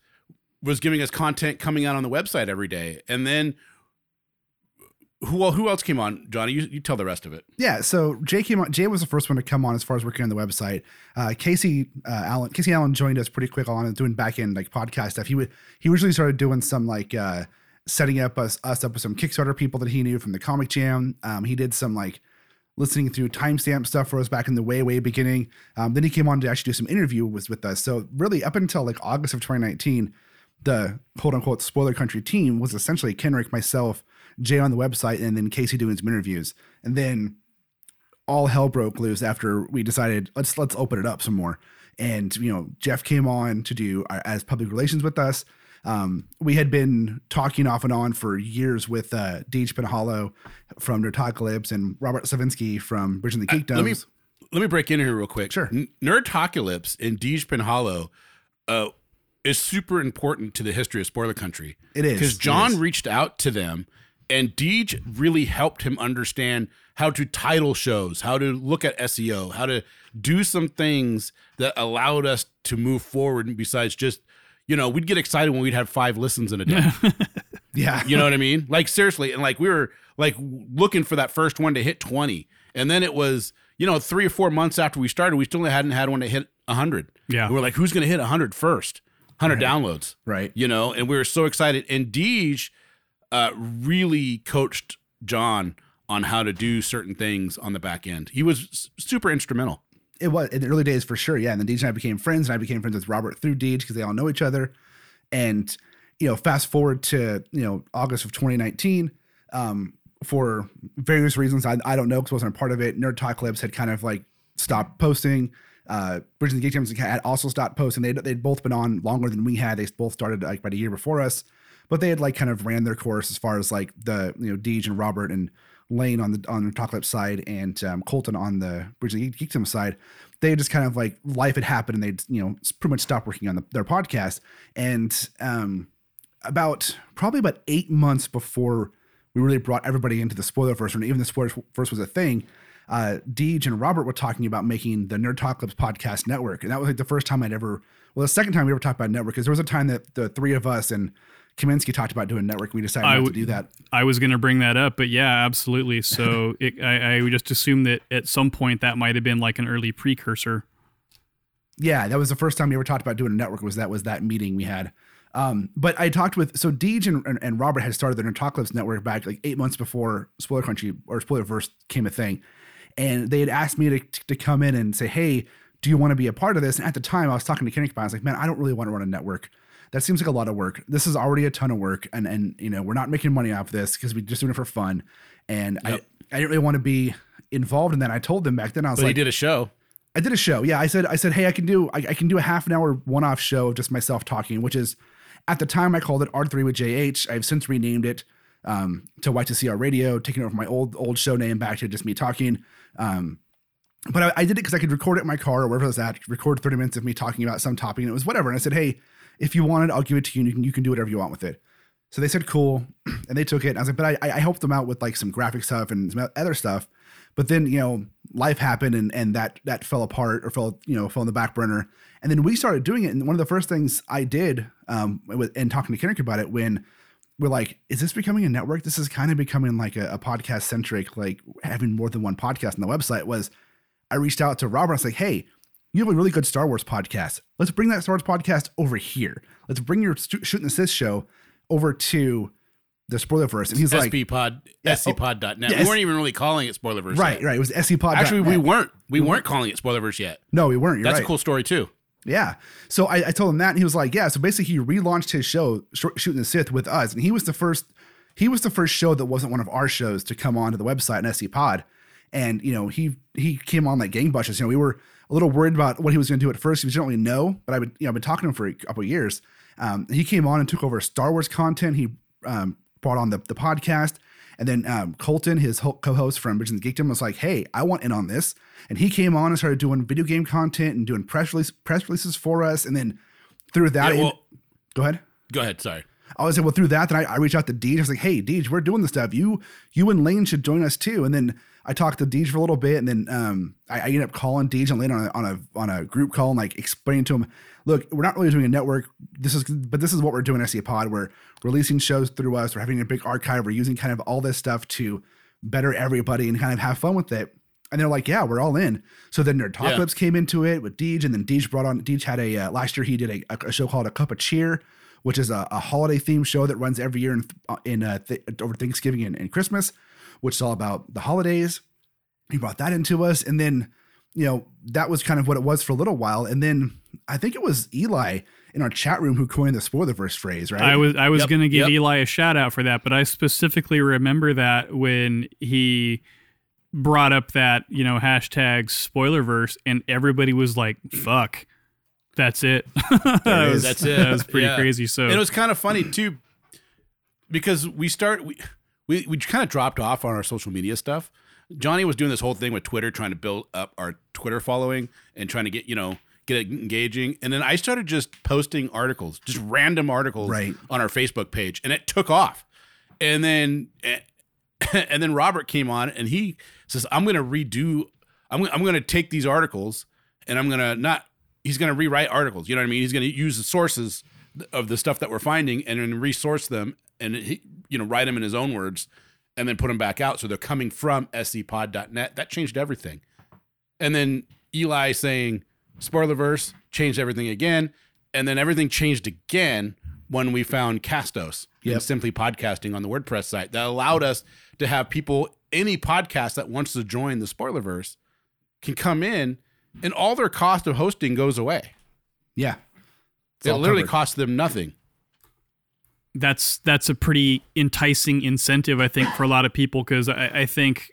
was giving us content coming out on the website every day and then who well, who else came on johnny you, you tell the rest of it Yeah, so Jay came on. Jay was the first one to come on as far as working on the website. Uh, Casey uh, Allen, Casey Allen joined us pretty quick on doing back end like podcast stuff. He would he originally started doing some like uh, setting up us us up with some Kickstarter people that he knew from the Comic Jam. Um, he did some like listening through timestamp stuff for us back in the way way beginning. Um, then he came on to actually do some interview was with us. So really up until like August of 2019, the quote unquote spoiler country team was essentially Kenrick, myself, Jay on the website, and then Casey doing some interviews. And then all hell broke loose after we decided let's let's open it up some more. And you know, Jeff came on to do our, as public relations with us. Um, we had been talking off and on for years with uh, Deej Penhalo from Nerdocalypse and Robert Slavinsky from Bridging the Geekdoms. Uh, let me let me break in here real quick. Sure. N- Nerdtocalypse and Deej Penhalo uh, is super important to the history of Spoiler Country. It is, because John is. reached out to them, and Deej really helped him understand how to title shows, how to look at SEO, how to do some things that allowed us to move forward. Besides just, you know, we'd get excited when we'd have five listens in a day. yeah, You know what I mean? Like seriously, and like we were like looking for that first one to hit 20. And then it was, you know, 3 or 4 months after we started, we still hadn't had one to hit 100. Yeah. We were like who's going to hit 100 first? 100 downloads. right. You know, and we were so excited and Deej uh really coached John on how to do certain things on the back end. He was super instrumental. It was in the early days for sure. Yeah. And then Deej and I became friends, and I became friends with Robert through Deej because they all know each other. And you know, fast forward to you know August of 2019. Um, for various reasons, I, I don't know because I wasn't a part of it. Nerdocalypse had kind of like stopped posting. Uh, Bridge and Geek Jams had also stopped posting. They'd, they'd both been on longer than we had. They both started like about a year before us, but they had like kind of ran their course as far as like the you know Deej and Robert and Lane on the on the Talk side and um, Colton on the Bridge and the Geek side. They just kind of like life had happened and they'd you know pretty much stopped working on the, their podcast. And um, about probably about eight months before we really brought everybody into the spoilerverse, and even the spoiler first was a thing. Uh, Deej and Robert were talking about making the Nerdocalypse podcast network, and that was like the first time I'd ever, well, the second time we ever talked about network, because there was a time that the three of us and Kaminsky talked about doing network. We decided I not to do that. I was going to bring that up, but yeah, absolutely. So it, I, I would just assume that at some point that might have been like an early precursor. Yeah, that was the first time we ever talked about doing a network. Was that was that meeting we had? Um, but I talked with so Deej and, and, and Robert had started the Nerdocalypse network back like eight months before Spoiler Country or Spoilerverse came a thing, and they had asked me to to come in and say, "Hey, do you want to be a part of this?" And at the time, I was talking to Kenrick about. it. I was like, "Man, I don't really want to run a network. That seems like a lot of work. This is already a ton of work, and and you know we're not making money off this because we're just doing it for fun." And Yep. I I didn't really want to be involved in that. I told them back then I was But like, did a show. I did a show. Yeah, I said I said, hey, I can do I, I can do a half an hour one off show of just myself talking, which is at the time I called it R three with JH. I've since renamed it um, to Y2CR Radio, taking over my old old show name back to just me talking. Um, but I, I did it because I could record it in my car or wherever I was at, record 30 minutes of me talking about some topic, and it was whatever. And I said, hey, if you want it, I'll give it to you, and you can you can do whatever you want with it. So they said cool, and they took it. And I was like, but I, I helped them out with like some graphic stuff and some other stuff. But then you know life happened and and that that fell apart or fell you know fell on the back burner. And then we started doing it. And one of the first things I did um with and talking to Kenrick about it when we're like, is this becoming a network? This is kind of becoming like a, a podcast centric, like having more than one podcast on the website. Was I reached out to Robert? I was like, hey, you have a really good Star Wars podcast. Let's bring that Star Wars podcast over here. Let's bring your stu- Shooting the Sith show over to the Spoilerverse. And he's like, SP Pod, Yeah, scpod.net. Oh, yeah, we weren't even really calling it Spoilerverse. right, yet. right. It was SCPod. Actually, we weren't. We weren't calling it Spoilerverse yet. No, we weren't. You're That's right. a cool story too. Yeah. So I, I told him that, and he was like, "Yeah." So basically, he relaunched his show, Sh- Shooting the Sith, with us, and he was the first. He was the first show that wasn't one of our shows to come onto the website and SC Pod, and you know he he came on like gangbusters. You know, we were a little worried about what he was going to do at first. He didn't really know, but I would you know I've been talking to him for a couple of years. Um, he came on and took over Star Wars content. He um, brought on the the podcast, And then um, Colton, his co-host from Bridging the Geekdom, was like, "Hey, I want in on this." And he came on and started doing video game content and doing press release press releases for us. And then through that, Yeah, well- go ahead. Go ahead. Sorry. I was like, well, through that, then I, I reached out to Deej. I was like, hey, Deej, we're doing this stuff. You, you and Lane should join us too. And then I talked to Deej for a little bit, and then um, I, I ended up calling Deej and Lane on a, on a on a group call and like explaining to him, look, we're not really doing a network. This is, but this is what we're doing. at SC Pod. We're releasing shows through us. We're having a big archive. We're using kind of all this stuff to better everybody and kind of have fun with it. And they're like, yeah, we're all in. So then Nerd Talk Yeah. Clips came into it with Deej, and then Deej brought on. Deej had a uh, last year he did a, a show called A Cup of Cheer, which is a, a holiday themed show that runs every year in, in uh, th- over Thanksgiving and, and Christmas, which is all about the holidays. He brought that into us, and then you know that was kind of what it was for a little while, and then I think it was Eli in our chat room who coined the spoilerverse phrase, right? I was I was Yep, going to give yep. Eli a shout out for that, but I specifically remember that when he brought up that you know hashtag spoilerverse, and everybody was like, "Fuck, that's it." That was- That's it. That was pretty Yeah. crazy. So And it was kind of funny too, because we start we we, we kind of dropped off on our social media stuff. Johnny was doing this whole thing with Twitter, trying to build up our Twitter following and trying to get you know get it engaging. And then I started just posting articles, just random articles, Right. on our Facebook page, and it took off. And then eh, and then Robert came on and he says, "I'm going to redo. I'm I'm going to take these articles and I'm going to not. He's going to rewrite articles. You know what I mean? He's going to use the sources of the stuff that we're finding and then resource them and he, you know write them in his own words and then put them back out so they're coming from scpod.net. That changed everything. And then Eli saying spoilerverse changed everything again, and then everything changed again when we found Castos Yep. and simply podcasting on the WordPress site that allowed us to have people any podcast that wants to join the spoilerverse can come in and all their cost of hosting goes away. yeah, It's It literally covered. costs them nothing. that's that's a pretty enticing incentive, I think, for a lot of people because I, I think,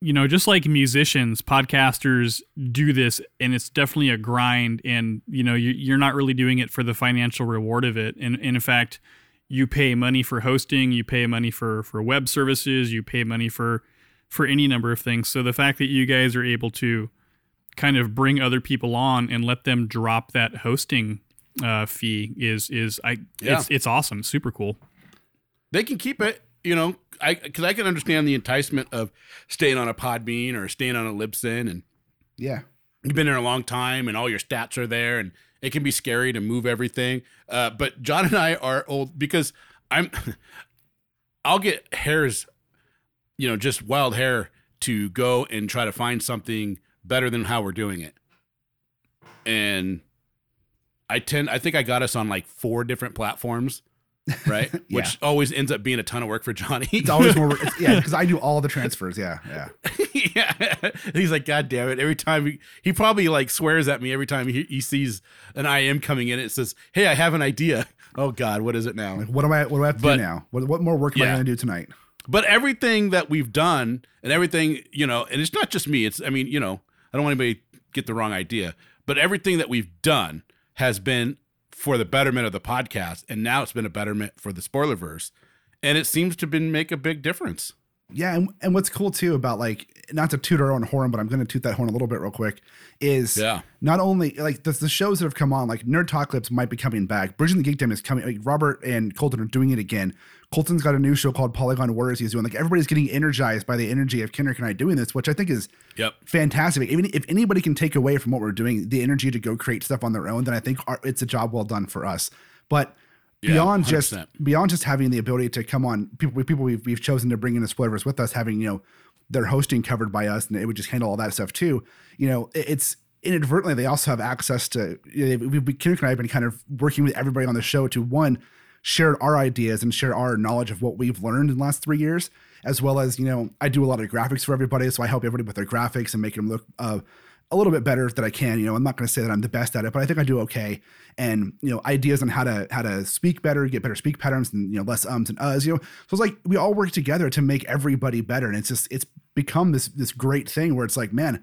you know, just like musicians, podcasters do this, and it's definitely a grind, and you know, you, you're not really doing it for the financial reward of it, and, and in fact, you pay money for hosting, you pay money for for web services, you pay money for for any number of things. So the fact that you guys are able to kind of bring other people on and let them drop that hosting uh, fee is is I Yeah. it's it's awesome, super cool. they can keep it, you know, I because I can understand the enticement of staying on a Podbean or staying on a Libsyn, and yeah. you've been there a long time, and all your stats are there, and it can be scary to move everything. Uh, but John and I are old because I'm, I'll get hairs, you know, just wild hair to go and try to find something better than how we're doing it, and I tend, I think I got us on like four different platforms. Right, Yeah. which always ends up being a ton of work for Johnny. It's always more. It's, yeah, because I do all the transfers. Yeah, yeah. yeah. And he's like, God damn it. Every time he, he probably like swears at me every time he, he sees an IM coming in. It says, Hey, I have an idea. Oh God, what is it now? Like, what am I? What do I have to But- do now? What, what more work am I going to do tonight? But everything that we've done and everything, you know, and it's not just me. It's, I mean, you know, I don't want anybody to get the wrong idea, but everything that we've done has been for the betterment of the podcast. And now it's been a betterment for the spoilerverse. And it seems to been make a big difference. Yeah, and, and what's cool too about like not to toot our own horn, but I'm going to toot that horn a little bit real quick. Is Yeah. not only like the, the shows that have come on, like Nerdocalypse might be coming back. Bridging the Geekdom is coming. Like Robert and Colton are doing it again. Colton's got a new show called Polygon Warriors. He's doing like everybody's getting energized by the energy of Kenrick and I doing this, which I think is Yep. fantastic. Even if anybody can take away from what we're doing the energy to go create stuff on their own, then I think our, it's a job well done for us. But Yeah, beyond just 100%. beyond just having the ability to come on, people people we've, we've chosen to bring in the spoilers with us, having you know their hosting covered by us, and it would just handle all that stuff too. You know, it's inadvertently they also have access to. You know, we Kenrick and I have been kind of working with everybody on the show to one share our ideas and share our knowledge of what we've learned in the last three years, as well as you know I do a lot of graphics for everybody, so I help everybody with their graphics and make them look. Uh, a little bit better that I can. You know, I'm not going to say that I'm the best at it, but I think I do okay. And you know, ideas on how to how to speak better, get better speak patterns, and you know, less ums and uhs. You know, so it's like we all work together to make everybody better, and it's just it's become this this great thing where it's like, man,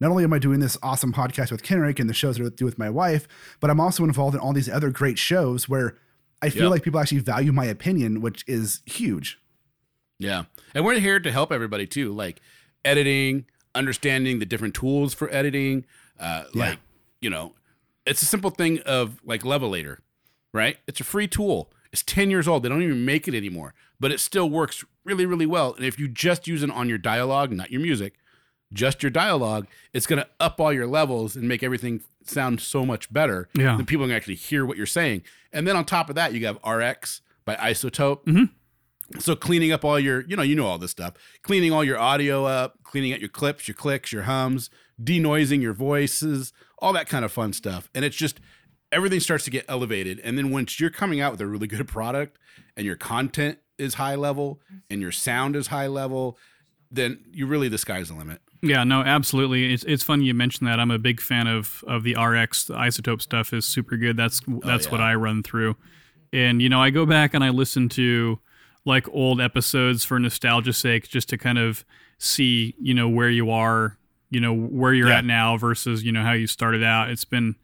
not only am I doing this awesome podcast with Kenrick and the shows that I do with my wife, but I'm also involved in all these other great shows where I feel Yep. like people actually value my opinion, which is huge. Yeah. And we're here to help everybody too, like editing, understanding the different tools for editing. Uh, Yeah. Like, you know, it's a simple thing of like Levelator, right? It's a free tool. It's 10 years old. They don't even make it anymore, but it still works really, really well. And if you just use it on your dialogue, not your music, just your dialogue, it's going to up all your levels and make everything sound so much better. Yeah. Then people can actually hear what you're saying. And then on top of that, you have RX by iZotope. Mm-hmm. So cleaning up all your, you know, you know all this stuff. Cleaning all your audio up, cleaning out your clips, your clicks, your hums, denoising your voices, all that kind of fun stuff. And it's just everything starts to get elevated. And then once you're coming out with a really good product and your content is high level and your sound is high level, then you really the sky's the limit. Yeah, no, absolutely. It's it's funny you mentioned that. I'm a big fan of of the RX the iZotope stuff is super good. That's oh, that's what yeah. I run through. And you know, I go back and I listen to like old episodes for nostalgia's sake just to kind of see, you know, where you are, you know, where you're Yeah. at now versus, you know, how you started out. It's been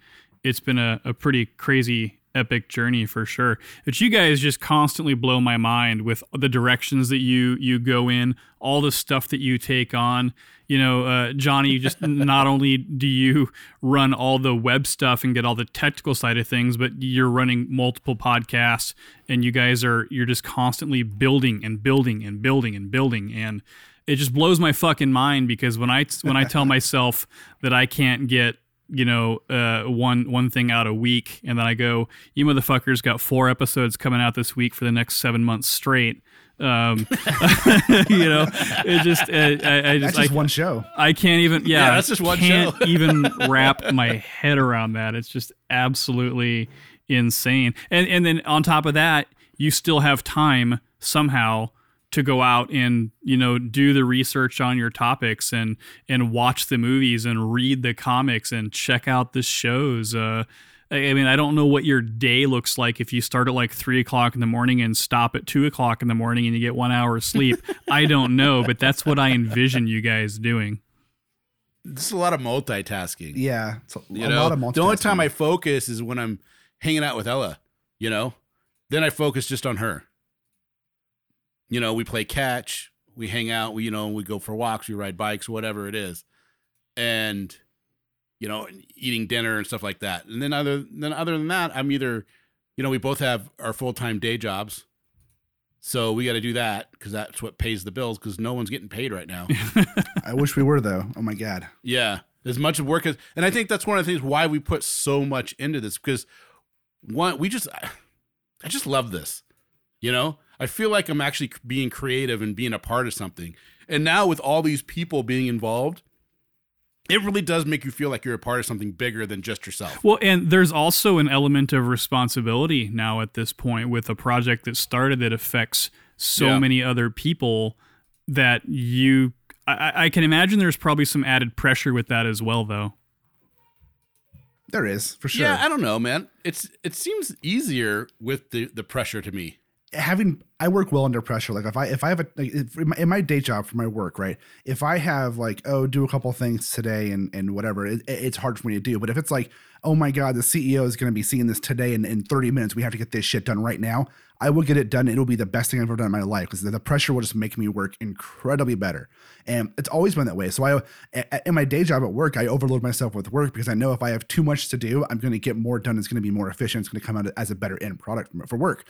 it's been a, a pretty crazy epic journey for sure. But you guys just constantly blow my mind with the directions that you you go in all the stuff that you take on. You know uh, johnny just not only do you run all the web stuff and get all the technical side of things but you're running multiple podcasts and you guys are you're just constantly building and building and building and building. And it just blows my fucking mind because when i when i tell myself that i can't get you know, uh, one one thing out a week, and then I go, you motherfuckers got four episodes coming out this week for the next seven months straight. Um, you know, it just, uh, I, I just, That's just I, one show. I can't even, yeah, Yeah, that's just one show. can't show. even wrap my head around that. It's just absolutely insane. And and then on top of that, you still have time somehow to go out and you know do the research on your topics and and watch the movies and read the comics and check out the shows. Uh, I I mean, I don't know what your day looks like if you start at like three o'clock in the morning and stop at two o'clock in the morning and you get one hour of sleep. I don't know, but that's what I envision you guys doing. This is a lot of multitasking. Yeah, it's a, You a know, lot of the only time I focus is when I'm hanging out with Ella. You know, then I focus just on her. You know, we play catch, we hang out, we you know, we go for walks, we ride bikes, whatever it is, and you know, eating dinner and stuff like that. And then other then other than that, I'm either, you know, we both have our full time day jobs, so we got to do that because that's what pays the bills. Because no one's getting paid right now. I wish we were though. Oh my god. Yeah, as much work as, and I think that's one of the things why we put so much into this because one, we just, I just love this. You know, I feel like I'm actually being creative and being a part of something. And now with all these people being involved, it really does make you feel like you're a part of something bigger than just yourself. Well, and there's also an element of responsibility now at this point with a project that started that affects so Yeah. many other people that you. I, I can imagine there's probably some added pressure with that as well, though. There is for sure. Yeah, I don't know, man. It's it seems easier with the the pressure to me. Having I work well under pressure. Like if I if I have a like in, my, in my day job for my work, right? If I have like oh do a couple things today and and whatever, it, it's hard for me to do. But if it's like oh my god, the CEO is going to be seeing this today and in 30 minutes, we have to get this shit done right now. I will get it done. It'll be the best thing I've ever done in my life because the, pressure will just make me work incredibly better. And it's always been that way. So I in my day job at work, I overload myself with work because I know if I have too much to do, I'm going to get more done. It's going to be more efficient. It's going to come out as a better end product for work.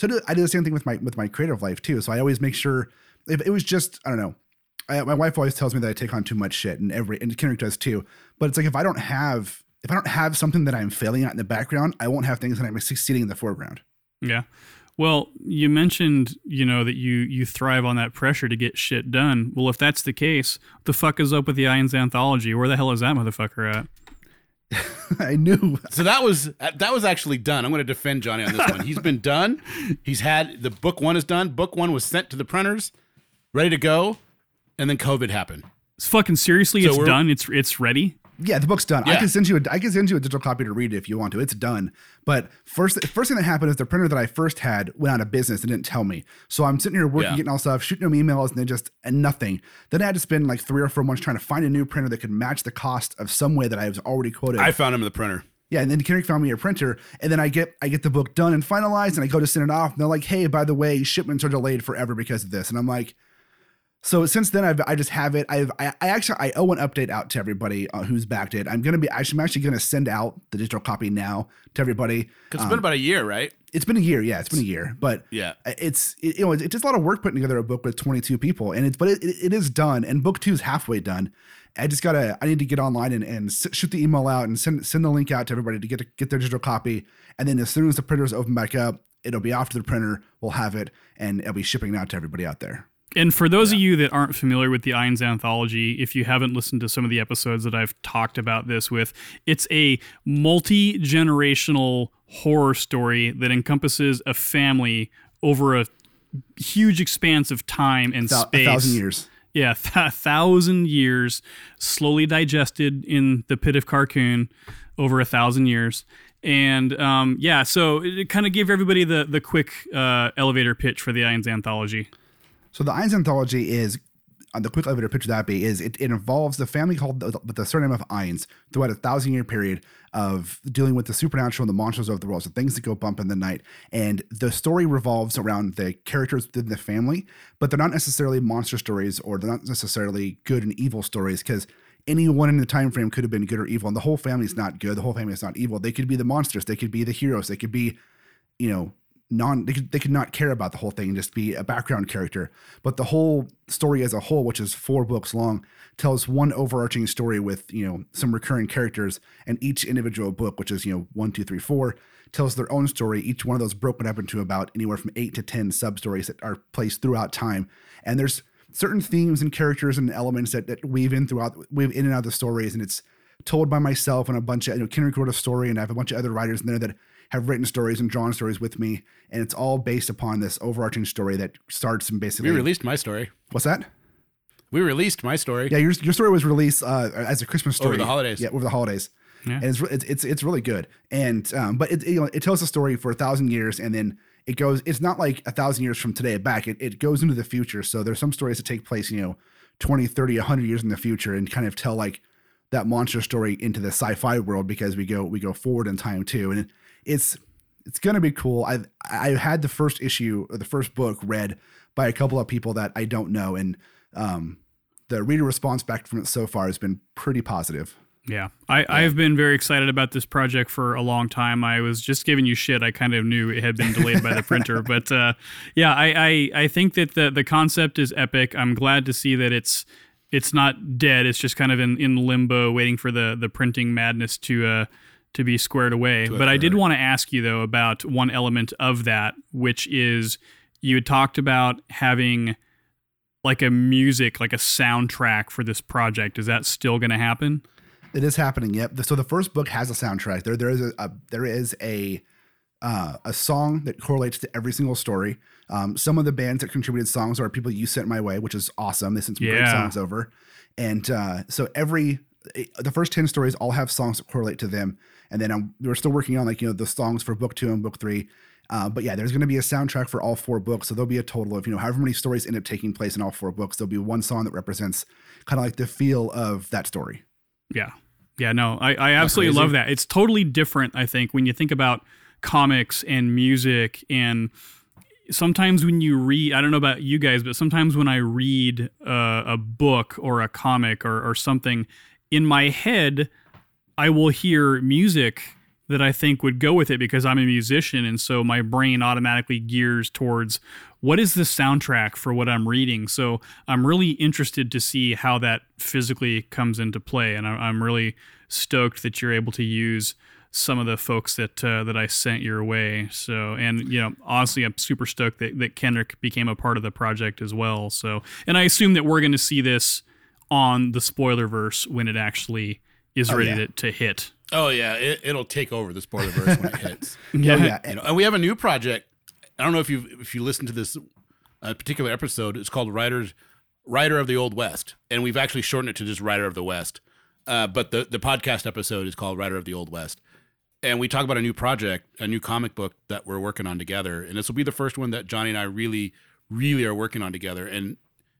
So I do, I do the same thing with my with my creative life too. So I always make sure if it was just I don't know. I, my wife always tells me that I take on too much shit, and every and Kenrick does too. But it's like if I don't have if I don't have something that I'm failing at in the background, I won't have things that I'm succeeding in the foreground. Yeah. Well, you mentioned, you know, that you you thrive on that pressure to get shit done. Well, if that's the case, the fuck is up with the Ions anthology? Where the hell is that motherfucker at? I knew So that was that was actually done. I'm going to defend Johnny on this one. He's been done. He's had the book one is done. Book one was sent to the printers, ready to go, and then COVID happened. It's fucking seriously, So it's done. It's it's ready. Yeah, the book's done. I can send you a I can send you a digital copy to read it if you want to. It's done. But first first thing that happened is the printer that I first had went out of business and didn't tell me. So I'm sitting here working, Yeah. getting all stuff, shooting them emails, and then just and nothing. Then I had to spend like three or four months trying to find a new printer that could match the cost of some way that I was already quoted. I found him the printer. Yeah, and then Kenrick found me a printer, and then I get I get the book done and finalized, and I go to send it off, and they're like, "Hey, by the way, shipments are delayed forever because of this," and I'm like, so since then I've I just have it. I've I, I actually I owe an update out to everybody uh, who's backed it. I'm gonna be actually I'm actually gonna send out the digital copy now to everybody. Because it's been about a year, right? It's been a year, yeah, it's been a year, but Yeah. it's it, you know it's just a lot of work putting together a book with 22 people, and it's but it, it, is done, and book two is halfway done. I just gotta I need to get online and, and s- shoot the email out and send send the link out to everybody to get to get their digital copy, and then as soon as the printers open back up, it'll be off to the printer. We'll have it, and it'll be shipping out to everybody out there. And for those of you that aren't familiar with the Irons anthology, if you haven't listened to some of the episodes that I've talked about this with, it's a multi generational horror story that encompasses a family over a huge expanse of time and Thou- space. A thousand years. Yeah, th- a thousand years, slowly digested in the pit of Carkoon over a thousand years. And um, yeah, so it, kind of gave everybody the the quick uh, elevator pitch for the Irons anthology. So the Ainz anthology is on the quick elevator pitch that be is it, it involves the family called the, with the surname of Ainz throughout a thousand year period of dealing with the supernatural and the monsters of the world, so things that go bump in the night. And the story revolves around the characters within the family, but they're not necessarily monster stories or they're not necessarily good and evil stories because anyone in the time frame could have been good or evil, and the whole family is not good. The whole family is not evil. They could be the monsters. They could be the heroes. They could be you know non they could, they could not care about the whole thing and just be a background character. But the whole story as a whole which is four books long tells one overarching story with you know some recurring characters. And each individual book which is you know one two three four tells their own story. Each one of those broken up into about anywhere from eight to ten sub stories that are placed throughout time. And there's certain themes and characters and elements that, that weave in throughout weave in and out of the stories. And it's told by myself and a bunch of you know Kenrick wrote a story and I have a bunch of other writers in there that have written stories and drawn stories with me and it's all based upon this overarching story that starts and basically We released my story. what's that We released my story. yeah your, your story was released uh, as a Christmas story Over the holidays. yeah over the holidays Yeah. and it's, it's it's it's really good and um but it you know it tells a story for a thousand years and then it goes it's not like a thousand years from today back it, it goes into the future so there's some stories that take place you know 20 30 100 years in the future and kind of tell like that monster story into the sci-fi world because we go we go forward in time too and it, it's it's gonna be cool i i had the first issue or the first book read by a couple of people that i don't know and um the reader response back from it so far has been pretty positive Yeah, I, I've been very excited about this project for a long time. I was just giving you shit. I kind of knew it had been delayed by the printer, but uh, yeah, I, I I think that the the concept is epic. I'm glad to see that it's it's not dead. It's just kind of in, in limbo, waiting for the the printing madness to uh to be squared away. But I did want to ask you though about one element of that, which is you had talked about having like a music, like a soundtrack for this project. Is that still going to happen? It is happening. Yep. So the first book has a soundtrack. There, there is a, a there is a uh, a song that correlates to every single story. Um, some of the bands that contributed songs are people you sent my way, which is awesome. They sent some great songs over, and uh, so every eh, the first ten stories all have songs that correlate to them. And then um, we're still working on like you know the songs for book two and book three. Uh, but yeah, there's going to be a soundtrack for all four books. So there'll be a total of you know however many stories end up taking place in all four books. There'll be one song that represents kind of like the feel of that story. Yeah. Yeah, no, I, I absolutely love that. It's totally different, I think, when you think about comics and music. And sometimes when you read, I don't know about you guys, but sometimes when I read uh, a book or a comic or, or something, in my head, I will hear music that I think would go with it because I'm a musician. And so my brain automatically gears towards what is the soundtrack for what I'm reading. So I'm really interested to see how that physically comes into play. And I'm really stoked that you're able to use some of the folks that uh, that I sent your way. So, and you know, honestly, I'm super stoked that, that Kenrick became a part of the project as well. So, and I assume that we're going to see this on the spoiler verse when it actually is ready yeah. to, to hit. Oh yeah, it, it'll take over the spoiler verse when it hits. Yeah, yeah. You know, and we have a new project. I don't know if you if you listen to this uh, particular episode. It's called Writers Writer of the Old West, and we've actually shortened it to just Writer of the West. Uh, but the the podcast episode is called Writer of the Old West, and we talk about a new project, a new comic book that we're working on together, and this will be the first one that Johnny and I really, really are working on together. And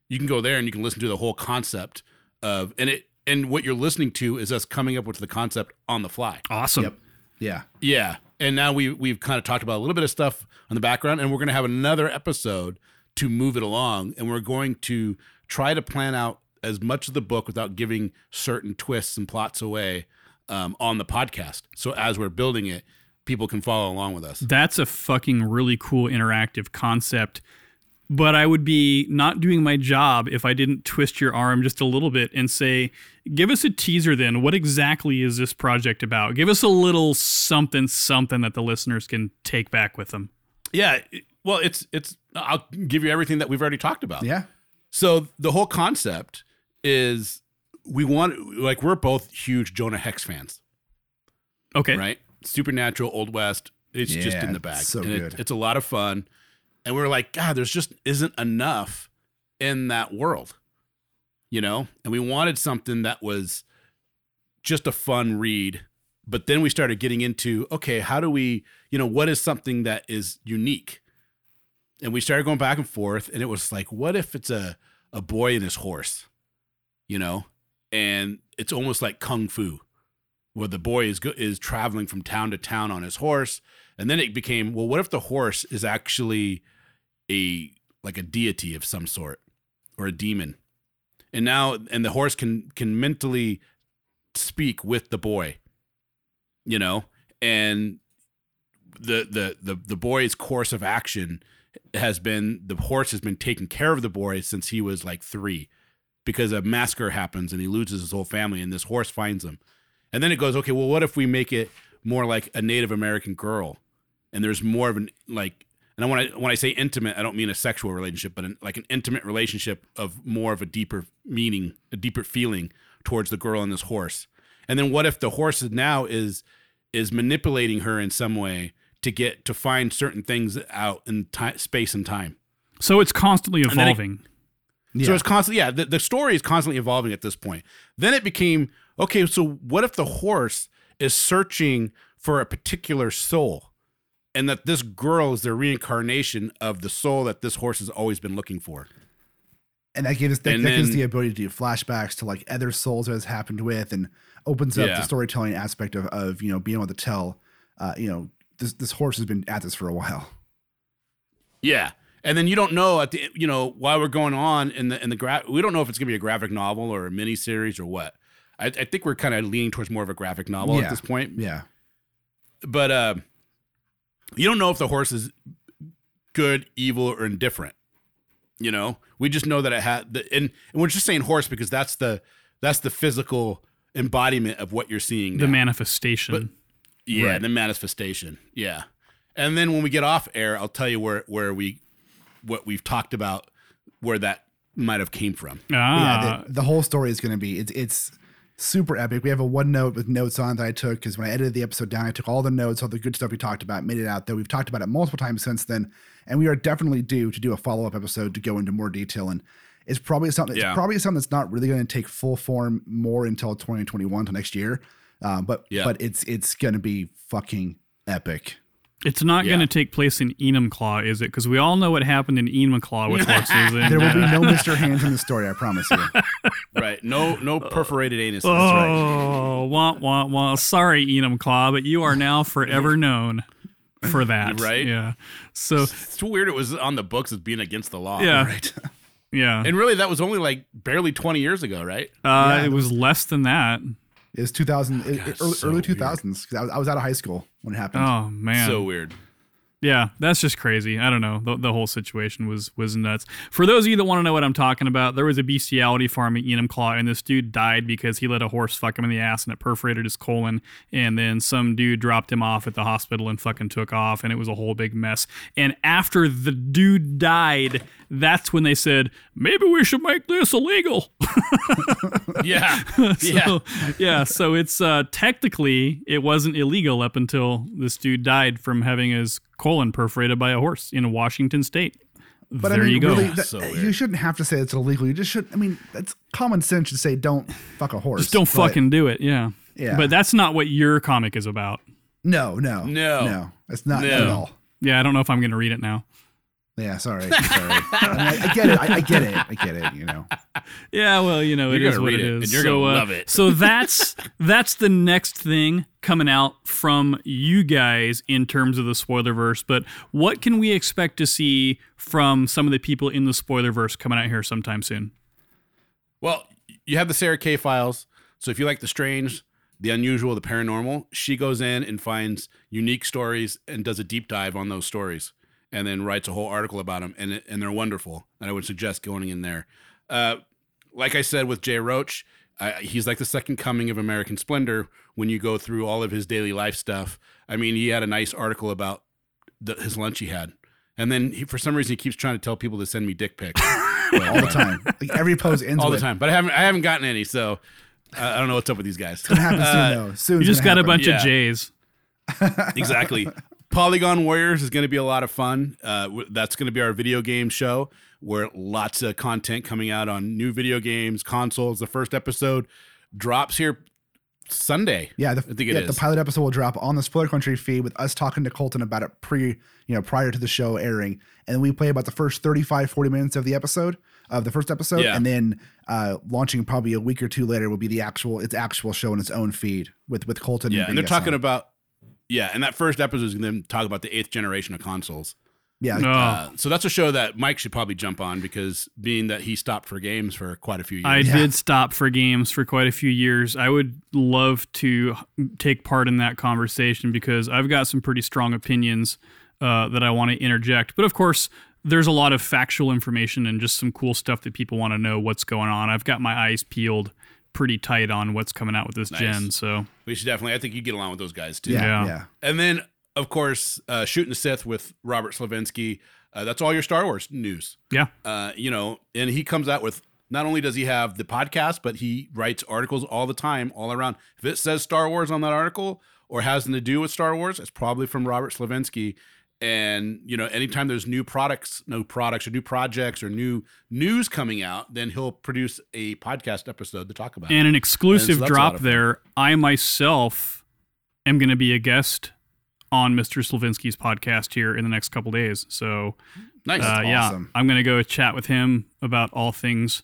you can go there and you can listen to the whole concept of and it and what you're listening to is us coming up with the concept on the fly. Awesome. Yep. Yeah. Yeah. And now we we've kind of talked about a little bit of stuff on the background, and we're going to have another episode to move it along, and we're going to try to plan out as much of the book without giving certain twists and plots away um, on the podcast. So as we're building it, people can follow along with us. That's a fucking really cool interactive concept. But I would be not doing my job if I didn't twist your arm just a little bit and say, give us a teaser then. What exactly is this project about? Give us a little something, something that the listeners can take back with them. Yeah. Well, it's it's. I'll give you everything that we've already talked about. Yeah. So the whole concept is we want like we're both huge Jonah Hex fans. Okay. right? Supernatural, Old West. It's just in the bag. so and it- good. it's a lot of fun. And we're like, God, there's just isn't enough in that world, you know? And we wanted something that was just a fun read. But then we started getting into, okay, how do we, you know, what is something that is unique? And we started going back and forth. And it was like, what if it's a, a boy and his horse, you know? And it's almost like kung fu where the boy is go- is traveling from town to town on his horse and then it became well what if the horse is actually a like a deity of some sort or a demon? And now and the horse can can mentally speak with the boy you know? And the the the, the boy's course of action has been the horse has been taking care of the boy since he was like 3 because a massacre happens and he loses his whole family and this horse finds him. And then it goes, okay, well, what if we make it more like a Native American girl, and there's more of an like, and when I when I say intimate, I don't mean a sexual relationship, but an, like an intimate relationship of more of a deeper meaning, a deeper feeling towards the girl and this horse. And then what if the horse now is is manipulating her in some way to get to find certain things out in ti space and time? So it's constantly then it- evolving. So it's constantly, yeah, the, the story is constantly evolving at this point. Then it became, okay, so what if the horse is searching for a particular soul and that this girl is the reincarnation of the soul that this horse has always been looking for? and that gives that, that gives the ability to do flashbacks to like other souls that has happened with and opens up Yeah. the storytelling aspect of, of you know being able to tell uh, you know this this horse has been at this for a while Yeah. And then you don't know at the you know while we're going on in the in the gra- we don't know if it's gonna be a graphic novel or a mini series or what. I, I think we're kind of leaning towards more of a graphic novel Yeah. at this point. yeah but uh, you don't know if the horse is good, evil, or indifferent. You know, we just know that it had the and, and we're just saying horse because that's the that's the physical embodiment of what you're seeing. The now. manifestation. yeah, Right. the manifestation. Yeah, and then when we get off air, I'll tell you where where we what we've talked about where that might have came from. ah, yeah the, the whole story is going to be it's it's super epic we have a one note with notes on that i took because when i edited the episode down i took all the notes all the good stuff we talked about made it out there we've talked about it multiple times since then and we are definitely due to do a follow-up episode to go into more detail and it's probably something Yeah. it's probably something that's not really going to take full form more until 2021 to next year uh, but Yeah. but it's it's going to be fucking epic it's not Yeah. going to take place in Enumclaw, is it? Because we all know what happened in Enumclaw with horses. And, there will be uh, no mr hands in the story i promise you right? No, no perforated anus. Oh, wah, wah, wah. Sorry, Enumclaw, but you are now forever known for that. Right? Yeah. So, It's too weird. It was on the books as being against the law. yeah. right Yeah. And really, that was only like barely 20 years ago, right? Uh, Yeah. It was less than that. It was 2000 it- it- early, so early 2000s because I was, I was out of high school when it happened Oh, man. So weird. Yeah, that's just crazy. I don't know. The, the whole situation was was nuts. For those of you that want to know what I'm talking about, there was a bestiality farm at Enumclaw, and this dude died because he let a horse fuck him in the ass and it perforated his colon. And then some dude dropped him off at the hospital and fucking took off, and it was a whole big mess. And after the dude died, that's when they said maybe we should make this illegal. Yeah. yeah. So, yeah, so it's uh, technically it wasn't illegal up until this dude died from having his colon perforated by a horse in Washington State. But there I mean, you go. really, that- So you shouldn't have to say it's illegal. You just should. I mean, that's common sense to say don't fuck a horse. Just don't but- fucking do it. Yeah. Yeah. But that's not what your comic is about. No, no, No. no. It's not, not No. at all. Yeah, I don't know if I'm going to read it now. Yeah, sorry. sorry. I, mean, I, I get it. I, I get it. I get it. You know. Yeah, well, you know, You're it is what it it, is. and you're so, gonna uh, love it. so that's that's the next thing coming out from you guys in terms of the spoilerverse. But what can we expect to see from some of the people in the spoilerverse coming out here sometime soon? Well, you have the Sarah K files. So if you like the strange, the unusual, the paranormal, she goes in and finds unique stories and does a deep dive on those stories, and then writes a whole article about them, and and they're wonderful. And I would suggest going in there. Uh, like I said with Jay Roach, uh, he's like the second coming of American Splendor when you go through all of his daily life stuff. I mean, he had a nice article about the, his lunch he had. And then he, for some reason, he keeps trying to tell people to send me dick pics all the time. Like every pose ends all the time. But I haven't I haven't gotten any, so uh, I don't know what's up with these guys. Gonna happen soon though. Soon. You just got a bunch Yeah. of J's. exactly. Polygon Warriors is going to be a lot of fun. Uh, that's going to be our video game show where lots of content coming out on new video games, consoles. The first episode drops here Sunday. Yeah, the, I think it yeah, is. the pilot episode will drop on the Spoiler Country feed with us talking to Colton about it pre, you know, prior to the show airing. And then we play about the first 35, 40 minutes of the episode, of the first episode. Yeah. And then uh, launching probably a week or two later will be the actual, its actual show in its own feed with, with Colton. yeah, and they're talking about yeah, and that first episode is going to talk about the eighth generation of consoles. yeah, Oh, Uh, so that's a show that Mike should probably jump on because being that he stopped for games for quite a few years. I Yeah. did stop for games for quite a few years. I would love to take part in that conversation because I've got some pretty strong opinions uh, that I want to interject. But of course, there's a lot of factual information and just some cool stuff that people want to know what's going on. I've got my eyes peeled pretty tight on what's coming out with this Nice. gen. So we should definitely. I think you get along with those guys too. yeah, yeah. yeah. And then, of course, uh, Shooting the Sith with Robert Slavinsky. Uh, that's all your Star Wars news. yeah, Uh, you know, and he comes out with not only does he have the podcast, but he writes articles all the time, all around. If it says Star Wars on that article or has nothing to do with Star Wars, it's probably from Robert Slavinsky. And you know, anytime there's new products, new products or new projects or new news coming out, then he'll produce a podcast episode to talk about. it. and an exclusive And so that's a lot drop there. I myself am going to be a guest on Mr. Slavinsky's podcast here in the next couple days. So nice. uh, yeah, awesome. I'm gonna go chat with him about all things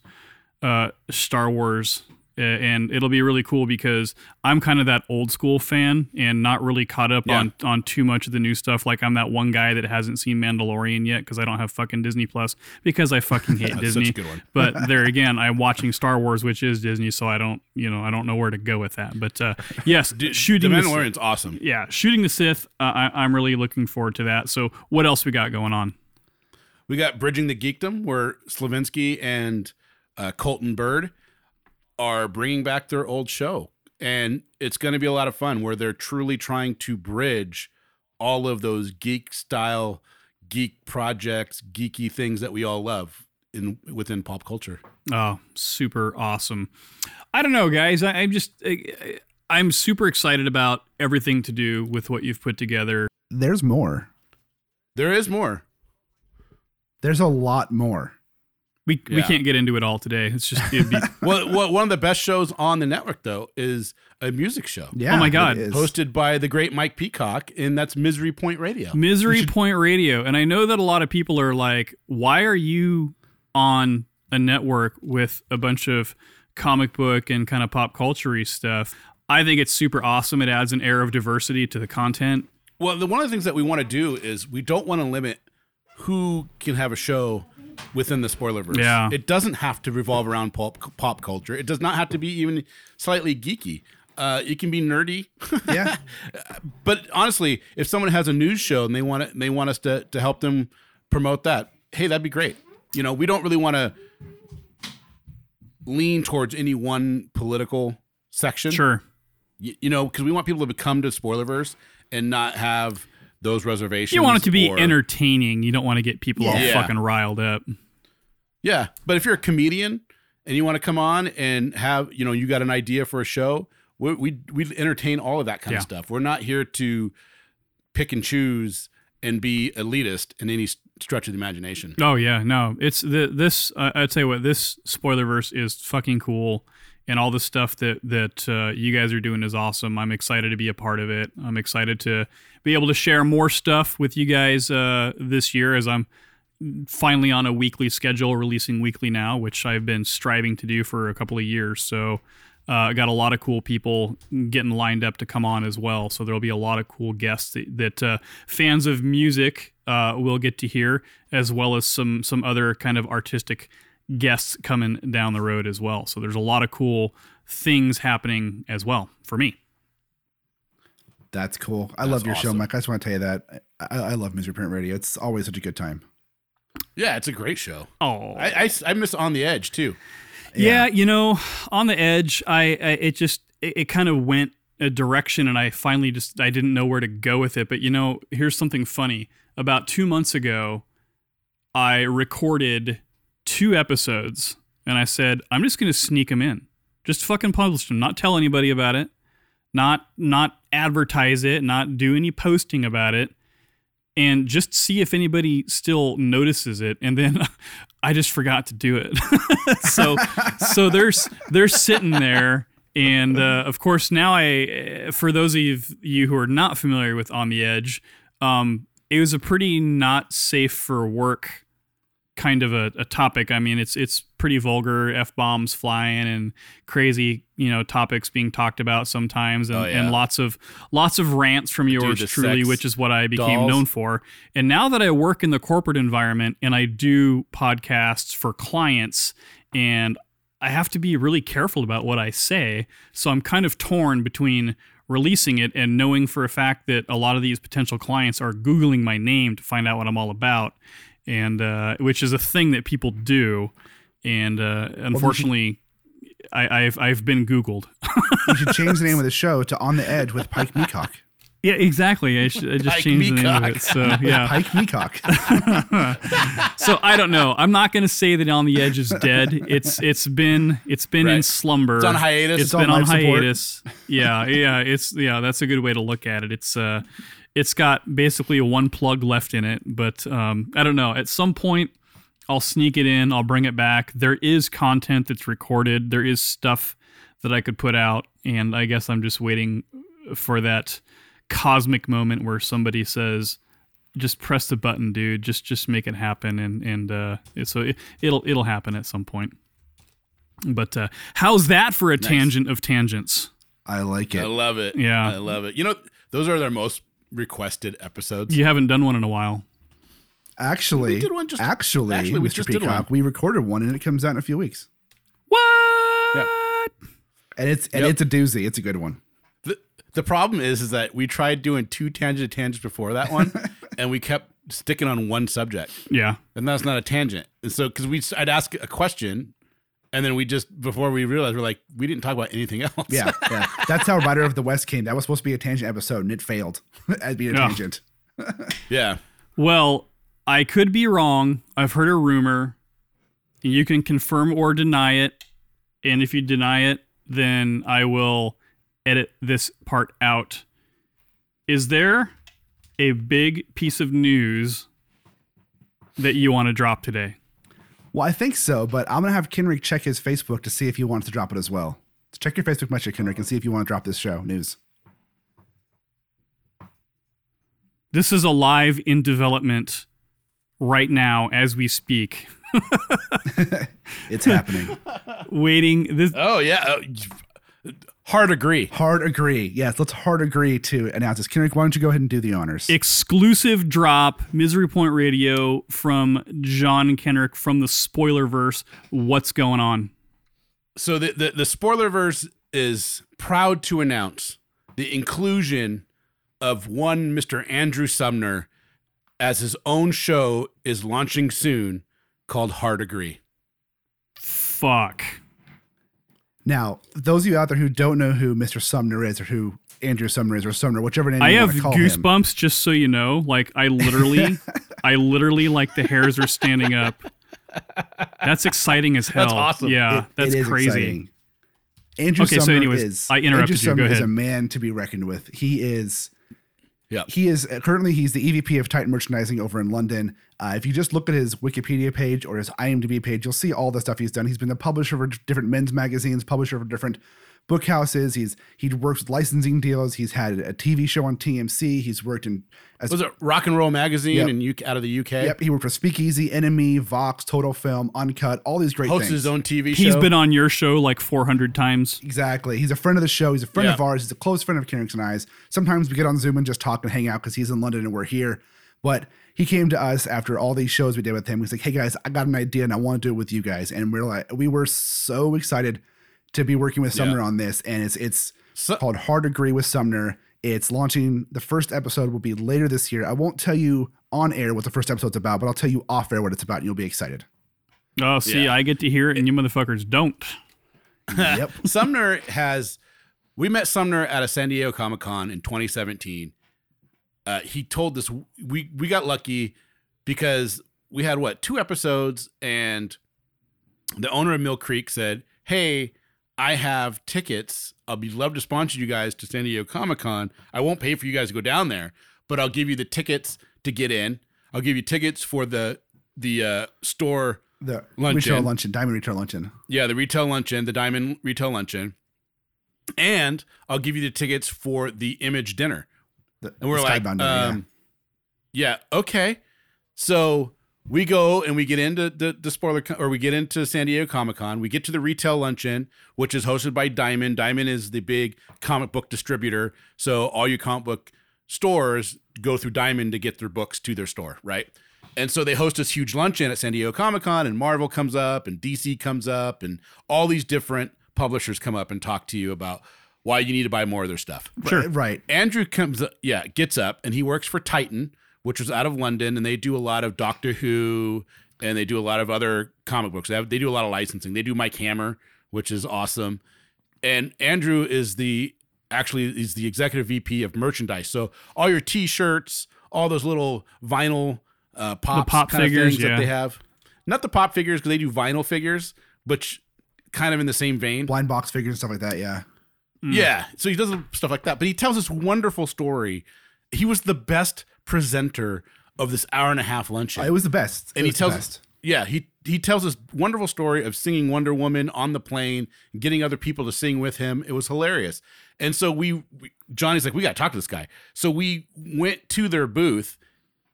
uh, Star Wars, and it'll be really cool because I'm kind of that old school fan and not really caught up Yeah. on on too much of the new stuff. Like I'm that one guy that hasn't seen Mandalorian yet because I don't have fucking Disney Plus because I fucking hate Disney. such a good one. but there again, I'm watching Star Wars, which is Disney, so I don't you know I don't know where to go with that. But uh, yes, The shooting the- Mandalorian's awesome. yeah, shooting the Sith. Uh, I, I'm really looking forward to that. So what else we got going on? We got Bridging the Geekdom, where Slavinsky and uh, Colton Bird are bringing back their old show. And it's going to be a lot of fun where they're truly trying to bridge all of those geek style, geek projects, geeky things that we all love in within pop culture. Oh, super awesome. I don't know, guys. I, I'm just, I, I'm super excited about everything to do with what you've put together. There's more. There is more. There's a lot more. We, we can't get into it all today. It's just, it'd be, well, well, one of the best shows on the network, though, is a music show Yeah. Oh my God. it is. hosted by the great Mike Peacock, and that's Misery Point Radio. Misery Point Radio. And I know that a lot of people are like, why are you on a network with a bunch of comic book and kind of pop culture stuff? I think it's super awesome. It adds an air of diversity to the content. Well, the, one of the things that we want to do is we don't want to limit who can have a show within the spoilerverse. Yeah. It doesn't have to revolve around pop, pop culture. It does not have to be even slightly geeky. Uh, it can be nerdy. Yeah. but honestly, if someone has a news show and they want it, they want us to, to help them promote that, hey, that'd be great. You know, we don't really want to lean towards any one political section. Sure. Y- you know, because we want people to come to Spoilerverse and not have those reservations. You want it to be or- entertaining. You don't want to get people all Yeah. fucking riled up. Yeah, but if you're a comedian and you want to come on and have, you know, you got an idea for a show, we we we entertain all of that kind Yeah. of stuff. We're not here to pick and choose and be elitist in any stretch of the imagination. Oh yeah, no, it's the this. Uh, I'd say what this spoilerverse is fucking cool, and all the stuff that that uh, you guys are doing is awesome. I'm excited to be a part of it. I'm excited to be able to share more stuff with you guys uh, this year as I'm finally on a weekly schedule, releasing weekly now, which I've been striving to do for a couple of years. So uh, got a lot of cool people getting lined up to come on as well. So there'll be a lot of cool guests that, that uh, fans of music uh, will get to hear, as well as some some other kind of artistic guests coming down the road as well. So there's a lot of cool things happening as well for me. That's cool. I love your show. Mike. I just want to tell you that I, I love Misery Point Radio. It's always such a good time. Yeah, it's a great show. Oh, I, I, I miss On the Edge too. Yeah, you know, on the edge, I, I it just it, it kind of went a direction, and I finally just I didn't know where to go with it. But you know, here's something funny. About two months ago, I recorded two episodes, and I said I'm just going to sneak them in, just fucking publish them, not tell anybody about it, not not advertise it, not do any posting about it. And just see if anybody still notices it, and then I just forgot to do it. so so there's they're sitting there and uh, of course now i for those of you who are not familiar with on the edge um, it was a pretty not safe for work kind of a, a topic i mean it's it's pretty vulgar f-bombs flying and crazy you know topics being talked about sometimes and, Oh, yeah. and lots of lots of rants from yours the truly sex which is what i became dolls. known for and now that i work in the corporate environment and i do podcasts for clients and I have to be really careful about what I say. So I'm kind of torn between releasing it and knowing for a fact that a lot of these potential clients are Googling my name to find out what I'm all about, and uh, which is a thing that people do. And uh, unfortunately, I, I've I've been Googled. You should change the name of the show to On the Edge with Pike Meacock. yeah, exactly. I, should, I just Like changed the name of it. So yeah. Pike Meacock. So I don't know. I'm not going to say that On the Edge is dead. It's it's been it's been in slumber. It's on hiatus. It's It's on been on life support. hiatus. Yeah, yeah. It's yeah. That's a good way to look at it. It's uh, it's got basically one plug left in it, but um, I don't know. At some point, I'll sneak it in. I'll bring it back. There is content that's recorded. There is stuff that I could put out, and I guess I'm just waiting for that cosmic moment where somebody says, "Just press the button, dude. Just just make it happen." And and uh, so it, it'll it'll happen at some point. But uh, how's that for a tangent of tangents? I like it. I love it. Yeah. I love it. You know, those are their most requested episodes. You haven't done one in a while. Actually, We did one just- actually, actually, we Mr. just did one. we recorded one and it comes out in a few weeks. What? And it's and Yep. it's a doozy. It's a good one. The, the problem is, is that we tried doing two tangent tangents before that one, and we kept sticking on one subject, Yeah. and that's not a tangent. And so, because we, I'd ask a question, and then we just before we realized we're like, we didn't talk about anything else. Yeah, yeah. That's how Rider of the West came. That was supposed to be a tangent episode, and it failed as being a Yeah. tangent. yeah. Well, I could be wrong. I've heard a rumor. You can confirm or deny it. And if you deny it, then I will edit this part out. Is there a big piece of news that you want to drop today? Well, I think so, but I'm gonna have Kenrick check his Facebook to see if he wants to drop it as well. So check your Facebook message, Kenrick, and see if you want to drop this show news. This is a live in development right now as we speak. It's happening. Waiting this Oh yeah. Oh, Hard agree. hard agree. Yes, let's hard agree to announce this. Kenrick, why don't you go ahead and do the honors? exclusive drop misery point radio from john kenrick from the spoilerverse what's going on So the, the the spoilerverse is proud to announce the inclusion of one Mr. Andrew Sumner as his own show is launching soon called Hard Agree. fuck now, those of you out there who don't know who Mr. Sumner is or who Andrew Sumner is or Sumner, whichever name i you have want to call him. goosebumps just so you know like i literally i literally like the hairs are standing up that's exciting as hell That's awesome. yeah It- that's it is crazy exciting. Andrew Okay, so Sumner anyways, is I interrupted Andrew you. Go Sumner is a man to be reckoned with. He is Yeah. he is currently he's the EVP of Titan Merchandising over in London. Uh, if you just look at his Wikipedia page or his IMDb page, you'll see all the stuff he's done. He's been the publisher for different men's magazines, publisher for different book houses. He's he works with licensing deals. He's had a TV show on TMC. He's worked in as Was it Rock and Roll Magazine Yep. and UK, out of the UK? Yep, he worked for Speakeasy, NME, Vox, Total Film, Uncut, all these great Hosted things. his own TV show. He's been on your show like 400 times. Exactly. He's a friend of the show. He's a friend Yeah. of ours. He's a close friend of Kieran's and I's. Sometimes we get on Zoom and just talk and hang out because he's in London and we're here. But he came to us after all these shows we did with him. He's like, "Hey guys, I got an idea and I want to do it with you guys." And we're like, we were so excited to be working with Sumner on this. And it's it's So- called Hard Agree with Sumner. It's launching. The first episode will be later this year. I won't tell you on air what the first episode's about, but I'll tell you off air what it's about, and you'll be excited. Oh, see, Yeah. I get to hear it, and you motherfuckers don't. yep. Sumner has. We met Sumner at a San Diego Comic Con in 2017. Uh, he told us we we got lucky because we had what two episodes, and the owner of Mill Creek said, "Hey, I have tickets. I'll be love to sponsor you guys to San Diego Comic Con. I won't pay for you guys to go down there, but I'll give you the tickets to get in. I'll give you tickets for the the uh, store." The Luncheon. retail luncheon, diamond retail luncheon. Yeah, the retail luncheon, the Diamond retail luncheon, and I'll give you the tickets for the Image dinner. The, And we're like, Skybound dinner, yeah. um, yeah. okay. So we go and we get into the, the spoiler, or we get into San Diego Comic Con. We get to the retail luncheon, which is hosted by Diamond. Diamond is the big comic book distributor. So all your comic book stores go through Diamond to get their books to their store, right? And so they host this huge luncheon at San Diego Comic Con, and Marvel comes up, and DC comes up, and all these different publishers come up and talk to you about why you need to buy more of their stuff. Sure. Right. Andrew comes, yeah, gets up, and he works for Titan, which was out of London, and they do a lot of Doctor Who, and they do a lot of other comic books. They, have, they do a lot of licensing. They do Mike Hammer, which is awesome. And Andrew is the actually is the executive VP of merchandise. So all your T-shirts, all those little vinyl uh, pops, pop kind of figures, things yeah. that they have, not the pop figures because they do vinyl figures, but kind of in the same vein. Blind box figures and stuff like that. Yeah. Yeah. So he does stuff like that. But he tells this wonderful story. He was the best presenter of this hour and a half luncheon. It was the best. It and he was the tells best. Yeah, he he tells this wonderful story of singing Wonder Woman on the plane, getting other people to sing with him. It was hilarious. And so we, we Johnny's like, we got to talk to this guy. So we went to their booth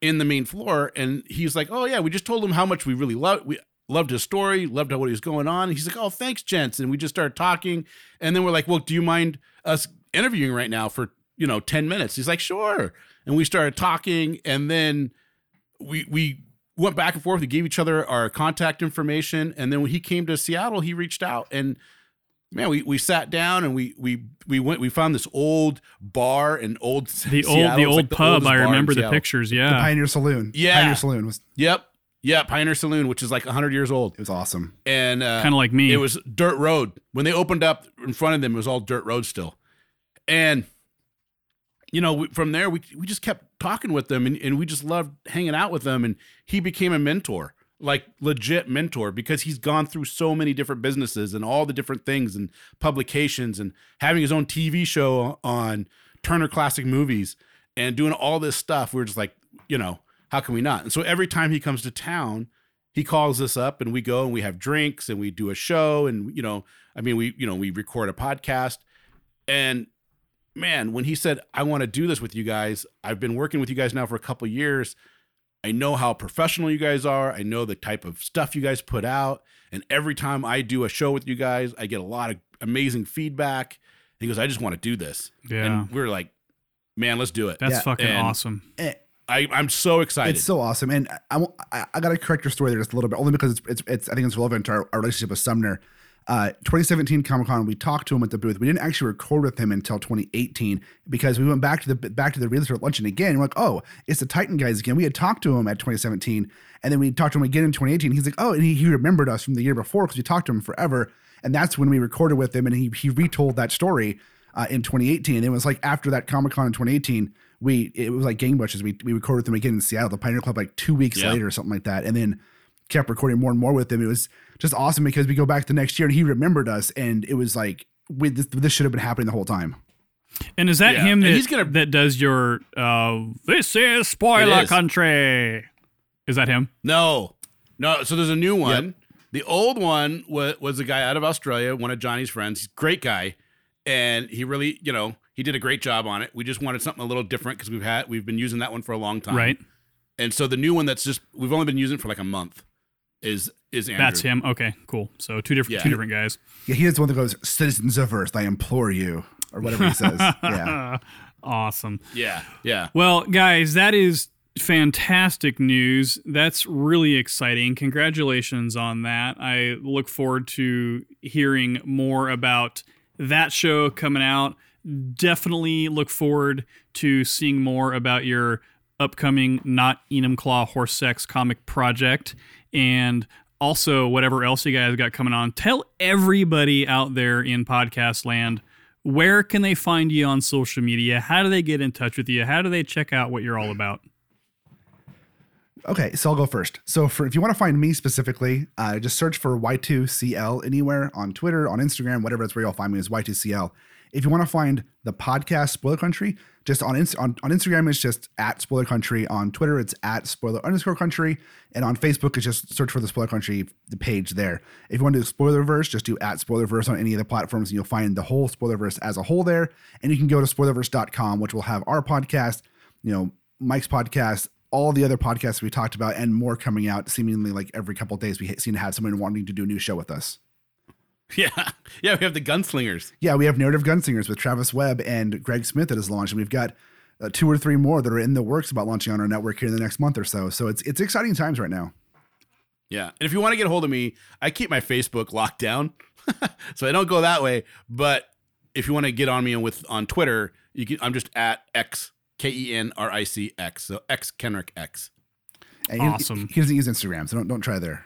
in the main floor, and he's like, oh yeah, we just told him how much we really loved we loved his story, loved what he was going on. And he's like, oh thanks, gents. And we just started talking, and then we're like, well, do you mind us interviewing right now for you know ten minutes? He's like, sure. And we started talking, and then we we went back and forth. We gave each other our contact information, and then when he came to Seattle, he reached out and man, we, we sat down and we we we went. We found this old bar and old The old the old pub. I remember the pictures. Yeah. Pioneer Saloon. Yeah. Pioneer Saloon was Yep, yeah, Pioneer Saloon, which is like hundred years old, it was awesome. and uh, Kind of like me. It was dirt road. When they opened up in front of them, it was all dirt road still. And you know, from there we we just kept talking with them and, and we just loved hanging out with them and he became a mentor. Like legit mentor because he's gone through so many different businesses and all the different things and publications and having his own TV show on Turner Classic Movies and doing all this stuff. We're just like, you know, how can we not? And so every time he comes to town, he calls us up and we go and we have drinks and we do a show and you know i mean we you know we record a podcast and man when he said i want to do this with you guys i've been working with you guys now for a couple years. I know how professional you guys are. I know the type of stuff you guys put out. And every time i do a show with you guys i get a lot of amazing feedback. He goes i just want to do this. Yeah. and we're like man let's do it. That's Yeah, fucking and- awesome. Eh, I, i'm so excited. It's so awesome, and I, won't- I, I got to correct your story there just a little bit, only because it's, it's, it's I think it's relevant to our, our relationship with Sumner. Uh, 2017 Comic Con, we talked to him at the booth. We didn't actually record with him until 2018 because we went back to the back to the realtor luncheon again. We're like, oh, it's the Titan guys again. We had talked to him at 2017, and then we talked to him again in 2018. He's like, oh, and he, he remembered us from the year before because we talked to him forever, and that's when we recorded with him, and he he retold that story uh, in 2018. And it was like after that Comic Con in 2018, we it was like gangbusters. We we recorded with them again in Seattle, the Pioneer Club, like two weeks Yeah. later or something like that, and then kept recording more and more with him. It was just awesome because we go back the next year and he remembered us, and it was like we, this, this should have been happening the whole time. And is that Yeah, him and that, he's gonna- that does your uh this is spoiler It is. country? Is that him? No, no. So there's a new one. The old one was, was a guy out of Australia, one of Johnny's friends. He's a great guy, and he really, you know, he did a great job on it. We just wanted something a little different because we've had we've been using that one for a long time, Right. And so the new one that's just we've only been using for like a month is is Andrew. That's him. Okay, cool. So two different Yeah. two different guys. Yeah, he is the one that goes, "Citizens of Earth, I implore you," or whatever he says. Yeah, awesome. Yeah, yeah. Well, guys, that is fantastic news. That's really exciting. Congratulations on that. I look forward to hearing more about that show coming out. Definitely look forward to seeing more about your upcoming Not Enumclaw Horse Sex comic project and also whatever else you guys got coming on. Tell everybody out there in podcast land where can they find you on social media? How do they get in touch with you? How do they check out what you're all about? Okay, so I'll go first. So for if you want to find me specifically, uh, just search for Y2CL anywhere on Twitter, on Instagram, whatever. That's where you'll find me is Y2CL. If you want to find the podcast Spoiler Country, just on, on on Instagram, it's just at Spoiler Country. On Twitter, it's at Spoiler underscore Country, and on Facebook, it's just search for the Spoiler Country the page there. If you want to do Spoilerverse, just do at Spoilerverse on any of the platforms, and you'll find the whole Spoilerverse as a whole there. And you can go to spoilerverse.com, which will have our podcast, you know, Mike's podcast, all the other podcasts we talked about, and more coming out seemingly like every couple days. We seem to have someone wanting to do a new show with us. Yeah, yeah, we have the gunslingers. Yeah, we have Narrative Gunslingers with Travis Webb and Greg Smith that is launched, and we've got uh, two or three more that are in the works about launching on our network here in the next month or so. So it's it's exciting times right now. Yeah, and if you want to get a hold of me, I keep my Facebook locked down, so I don't go that way. But if you want to get on me with on Twitter, you can. I'm just at x k e n r i c x. So x Kenrick x. And he- Awesome. He, doesn't use Instagram, so don't don't try there.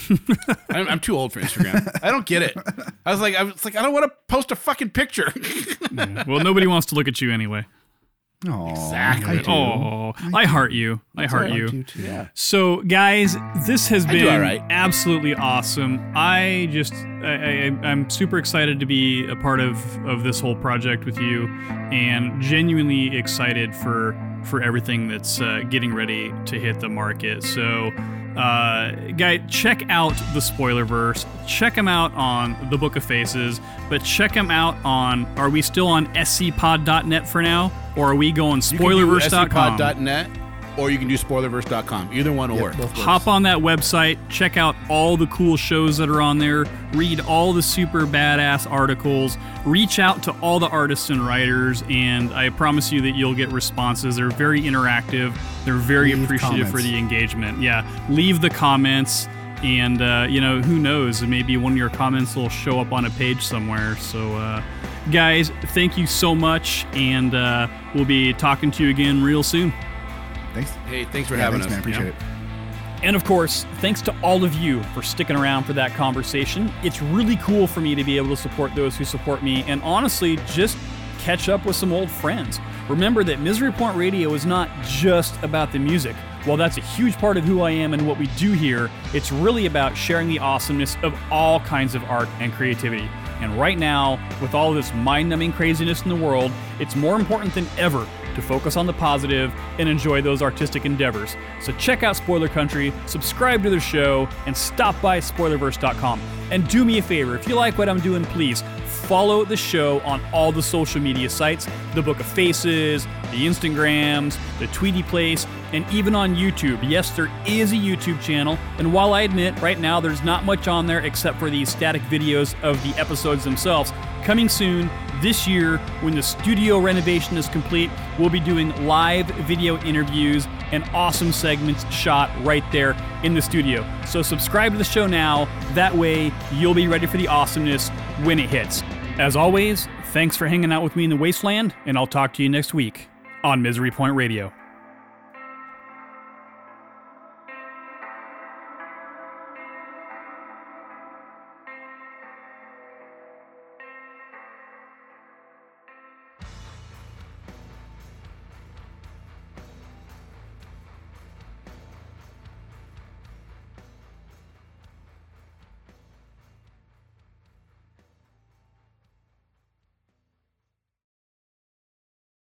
I'm, I'm too old for Instagram. I don't get it. I was like, I was like, I don't want to post a fucking picture. Yeah. Well, nobody wants to look at you anyway. Oh, Exactly. I do. Oh, I heart you. I heart I you. do too. yeah. So, guys, this has been all right. absolutely awesome. I just, I, I, I'm super excited to be a part of of this whole project with you, and genuinely excited for for everything that's uh, getting ready to hit the market. So, uh, guy, check out the Spoilerverse. Check them out on the Book of Faces, but check them out on. Are we still on scpod.net for now, or are we going You can do spoilerverse.com? scpod.net or you can do spoilerverse.com. Either one will Yeah, work. hop on that website, check out all the cool shows that are on there, read all the super badass articles, reach out to all the artists and writers, and I promise you that you'll get responses. They're very interactive, they're very Leave appreciative for the engagement. Yeah, leave the comments. And uh, you know who knows? Maybe one of your comments will show up on a page somewhere. So, uh, guys, thank you so much, and uh, we'll be talking to you again real soon. Thanks. Hey, thanks for Yeah, having thanks, us. man. Appreciate Yeah. it. And of course, thanks to all of you for sticking around for that conversation. It's really cool for me to be able to support those who support me and honestly just catch up with some old friends. Remember that Misery Point Radio is not just about the music. While that's a huge part of who I am and what we do here, it's really about sharing the awesomeness of all kinds of art and creativity. And right now, with all this mind numbing craziness in the world, it's more important than ever to focus on the positive and enjoy those artistic endeavors. So check out Spoiler Country, subscribe to the show, and stop by spoilerverse.com. And do me a favor, if you like what I'm doing, please follow the show on all the social media sites the Book of Faces, the Instagrams, the Tweety Place, and even on YouTube. Yes, there is a YouTube channel, and while I admit right now there's not much on there except for these static videos of the episodes themselves, coming soon this year when the studio renovation is complete, we'll be doing live video interviews and awesome segments shot right there in the studio. So subscribe to the show now, that way you'll be ready for the awesomeness when it hits. As always, thanks for hanging out with me in the wasteland, and I'll talk to you next week on Misery Point Radio.